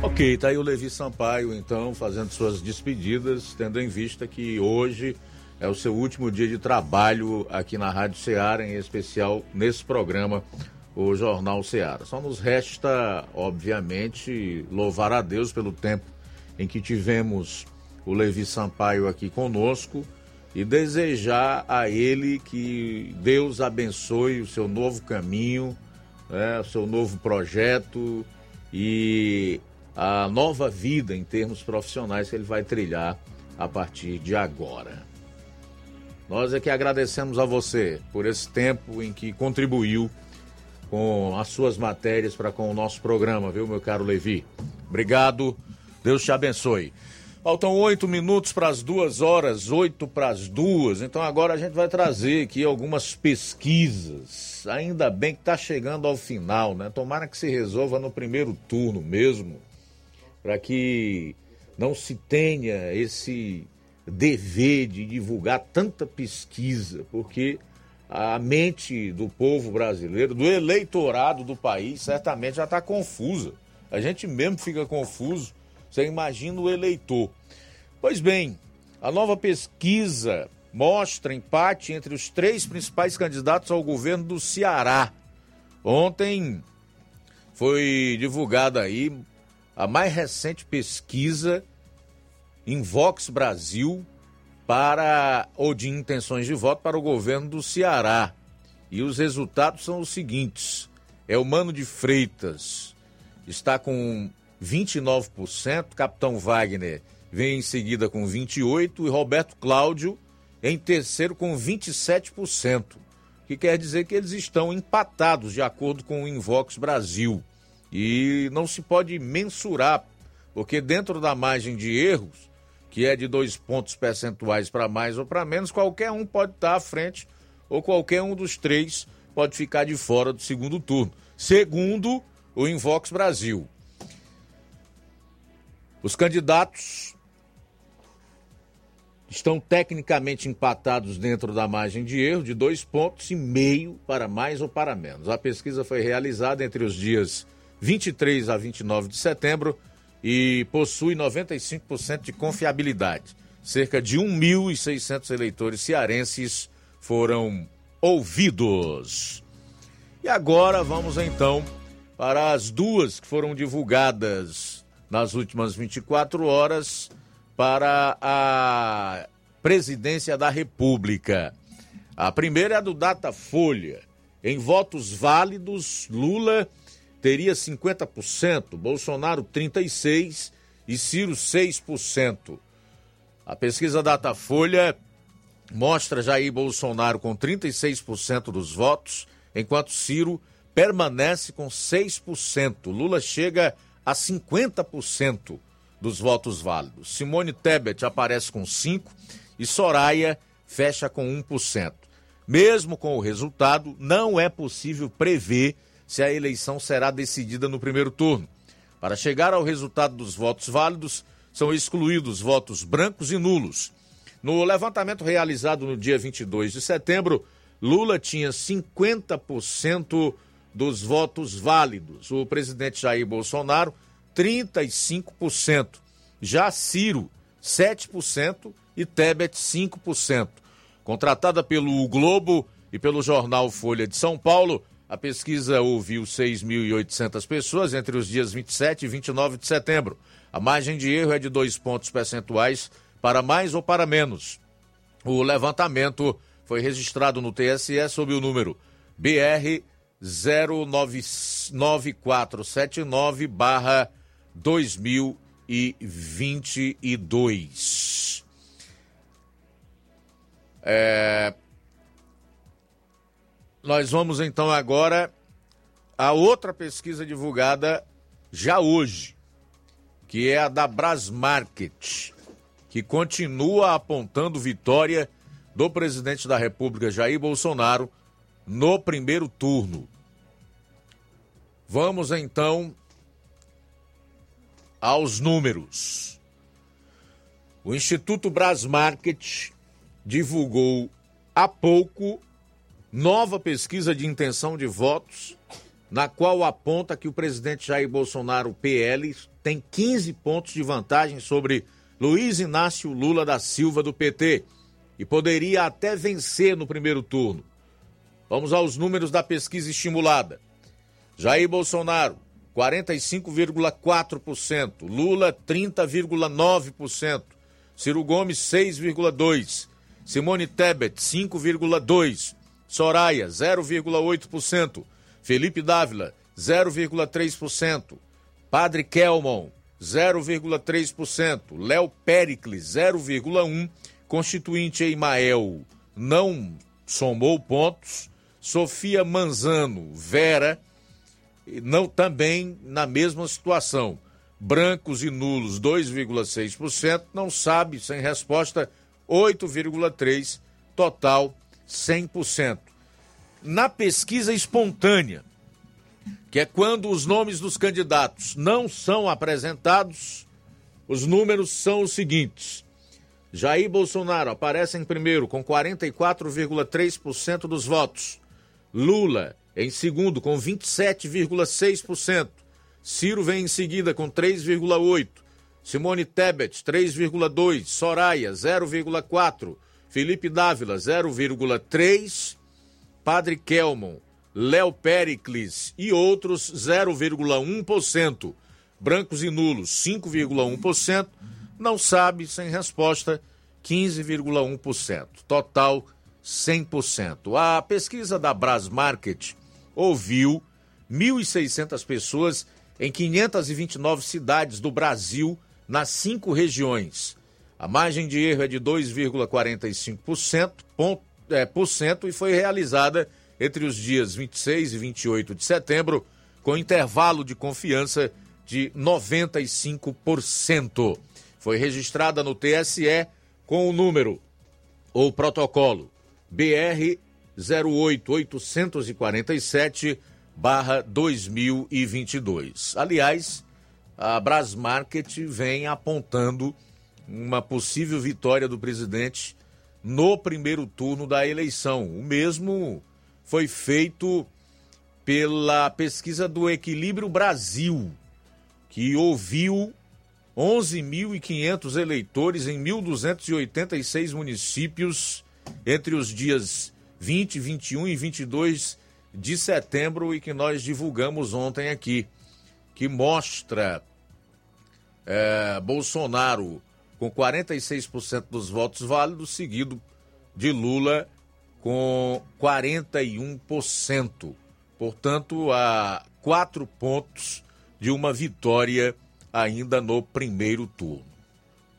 Ok, tá aí o Levi Sampaio, então, fazendo suas despedidas, tendo em vista que hoje é o seu último dia de trabalho aqui na Rádio Ceará, em especial nesse programa, o Jornal Ceará. Só nos resta, obviamente, louvar a Deus pelo tempo em que tivemos o Levi Sampaio aqui conosco e desejar a ele que Deus abençoe o seu novo caminho, né, o seu novo projeto e a nova vida em termos profissionais que ele vai trilhar a partir de agora. Nós é que agradecemos a você por esse tempo em que contribuiu com as suas matérias para com o nosso programa, viu, meu caro Levi? Obrigado, Deus te abençoe. Faltam oito minutos para as duas horas, oito para as duas. Então agora a gente vai trazer aqui algumas pesquisas. Ainda bem que está chegando ao final, né? Tomara que se resolva no primeiro turno mesmo para que não se tenha esse dever de divulgar tanta pesquisa, porque a mente do povo brasileiro, do eleitorado do país, certamente já está confusa. A gente mesmo fica confuso. Você imagina o eleitor. Pois bem, a nova pesquisa mostra empate entre os três principais candidatos ao governo do Ceará. Ontem foi divulgada aí a mais recente pesquisa em Vox Brasil para ou de intenções de voto para o governo do Ceará. E os resultados são os seguintes: é o Mano de Freitas. Está com 29%, Capitão Wagner vem em seguida com 28 e Roberto Cláudio em terceiro com 27%, que quer dizer que eles estão empatados de acordo com o Invox Brasil. E não se pode mensurar, porque dentro da margem de erros, que é de dois pontos percentuais para mais ou para menos, qualquer um pode estar à frente ou qualquer um dos três pode ficar de fora do segundo turno. Segundo o Invox Brasil. Os candidatos estão tecnicamente empatados dentro da margem de erro de dois pontos e meio para mais ou para menos. A pesquisa foi realizada entre os dias 23 a 29 de setembro e possui 95% de confiabilidade. Cerca de 1.600 eleitores cearenses foram ouvidos. E agora vamos então para as duas que foram divulgadas nas últimas 24 horas para a presidência da República. A primeira é a do Datafolha. Em votos válidos, Lula teria 50%, Bolsonaro 36% e Ciro 6%. A pesquisa Datafolha mostra Jair Bolsonaro com 36% dos votos, enquanto Ciro permanece com 6%. Lula chega a 50% dos votos válidos. Simone Tebet aparece com 5% e Soraya fecha com 1%. Mesmo com o resultado, não é possível prever se a eleição será decidida no primeiro turno. Para chegar ao resultado dos votos válidos, são excluídos votos brancos e nulos. No levantamento realizado no dia 22 de setembro, Lula tinha 50% dos votos válidos. O presidente Jair Bolsonaro, 35%. Já Ciro, 7% e Tebet, 5%. Contratada pelo Globo e pelo jornal Folha de São Paulo, a pesquisa ouviu 6.800 pessoas entre os dias 27 e 29 de setembro. A margem de erro é de dois pontos percentuais para mais ou para menos. O levantamento foi registrado no TSE sob o número BR 09479 barra 2022. É... Nós vamos então agora a outra pesquisa divulgada já hoje, que é a da Brasmarket, que continua apontando vitória do presidente da República Jair Bolsonaro no primeiro turno. Vamos então aos números. O Instituto Brasmarket divulgou há pouco nova pesquisa de intenção de votos, na qual aponta que o presidente Jair Bolsonaro, PL, tem 15 pontos de vantagem sobre Luiz Inácio Lula da Silva, do PT, e poderia até vencer no primeiro turno. Vamos aos números da pesquisa estimulada. Jair Bolsonaro, 45,4%. Lula, 30,9%. Ciro Gomes, 6,2%. Simone Tebet, 5,2%. Soraya, 0,8%. Felipe Dávila, 0,3%. Padre Kelmon, 0,3%. Léo Pericles, 0,1%. Constituinte Emael não somou pontos. Sofia Manzano, Vera, não também na mesma situação. Brancos e nulos 2,6%, não sabe, sem resposta 8,3%, total 100%. Na pesquisa espontânea, que é quando os nomes dos candidatos não são apresentados, os números são os seguintes: Jair Bolsonaro aparece em primeiro com 44,3% dos votos. Lula em segundo com 27,6%. Ciro vem em seguida com 3,8%. Simone Tebet, 3,2%. Soraya, 0,4%. Felipe Dávila, 0,3%. Padre Kelmon, Léo Pericles e outros, 0,1%. Brancos e nulos, 5,1%. Não sabe, sem resposta, 15,1%. Total, 100%. A pesquisa da Brasmarket ouviu 1.600 pessoas em 529 cidades do Brasil, nas cinco regiões. A margem de erro é de 2,45% é, por cento, e foi realizada entre os dias 26 e 28 de setembro, com intervalo de confiança de 95%. Foi registrada no TSE com o número ou protocolo BR 08847 barra 2022. Aliás, a Brasmarket vem apontando uma possível vitória do presidente no primeiro turno da eleição. O mesmo foi feito pela pesquisa do Equilíbrio Brasil, que ouviu 11.500 eleitores em 1.286 municípios entre os dias 20, 21 e 22 de setembro e que nós divulgamos ontem aqui, que mostra é, Bolsonaro com 46% dos votos válidos, seguido de Lula com 41%. Portanto, a quatro pontos de uma vitória ainda no primeiro turno.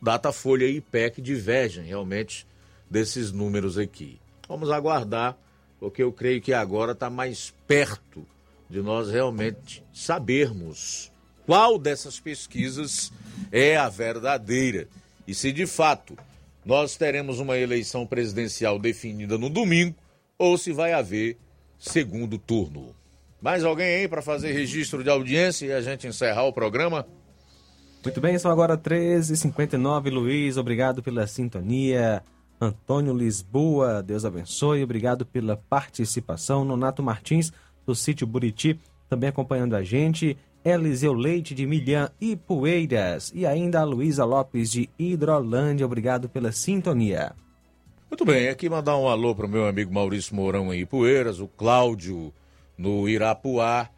Datafolha e IPEC divergem realmente desses números aqui. Vamos aguardar, porque eu creio que agora está mais perto de nós realmente sabermos qual dessas pesquisas é a verdadeira e se de fato nós teremos uma eleição presidencial definida no domingo ou se vai haver segundo turno. Mais alguém aí para fazer registro de audiência e a gente encerrar o programa? Muito bem, são agora 13h59. Luiz, obrigado pela sintonia. Antônio Lisboa, Deus abençoe, obrigado pela participação. Nonato Martins, do sítio Buriti, também acompanhando a gente. Eliseu Leite, de Milhã e Poeiras. E ainda a Luísa Lopes, de Hidrolândia, obrigado pela sintonia. Muito bem, aqui mandar um alô para o meu amigo Maurício Mourão em Ipueiras, o Cláudio no Irapuá,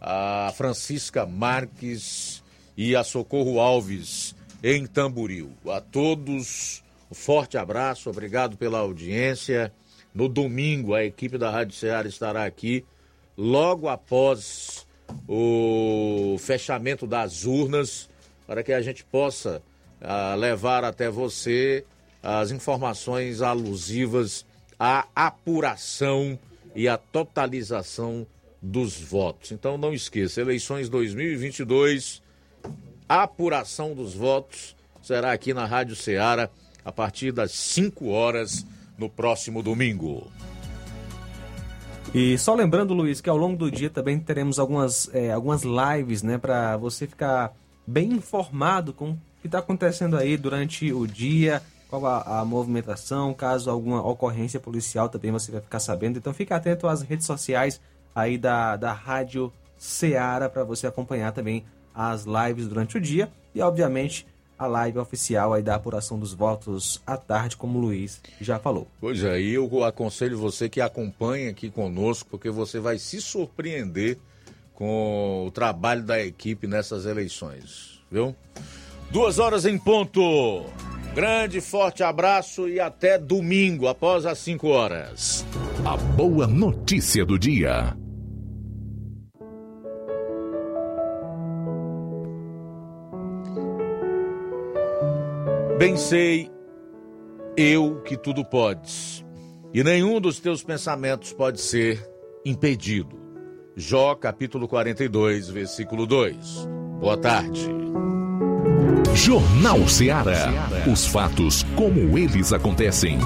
a Francisca Marques e a Socorro Alves em Tamboril. A todos um forte abraço, obrigado pela audiência. No domingo, a equipe da Rádio Ceará estará aqui logo após o fechamento das urnas para que a gente possa uh, levar até você as informações alusivas à apuração e à totalização dos votos. Então não esqueça, eleições 2022, apuração dos votos será aqui na Rádio Ceará a partir das 5 horas no próximo domingo. E só lembrando, Luiz, que ao longo do dia também teremos algumas, é, algumas lives, né, para você ficar bem informado com o que está acontecendo aí durante o dia, qual a, a, movimentação, caso alguma ocorrência policial também você vai ficar sabendo. Então fique atento às redes sociais aí da, da Rádio Ceará para você acompanhar também as lives durante o dia e, obviamente, a live oficial aí da apuração dos votos à tarde, como o Luiz já falou. Pois é, e eu aconselho você que acompanhe aqui conosco, porque você vai se surpreender com o trabalho da equipe nessas eleições, viu? Duas horas em ponto. Grande, forte abraço e até domingo, após as 5 horas. A boa notícia do dia. Bem sei eu que tudo podes, e nenhum dos teus pensamentos pode ser impedido. Jó capítulo 42, versículo 2. Boa tarde. Jornal Ceará. Os fatos como eles acontecem.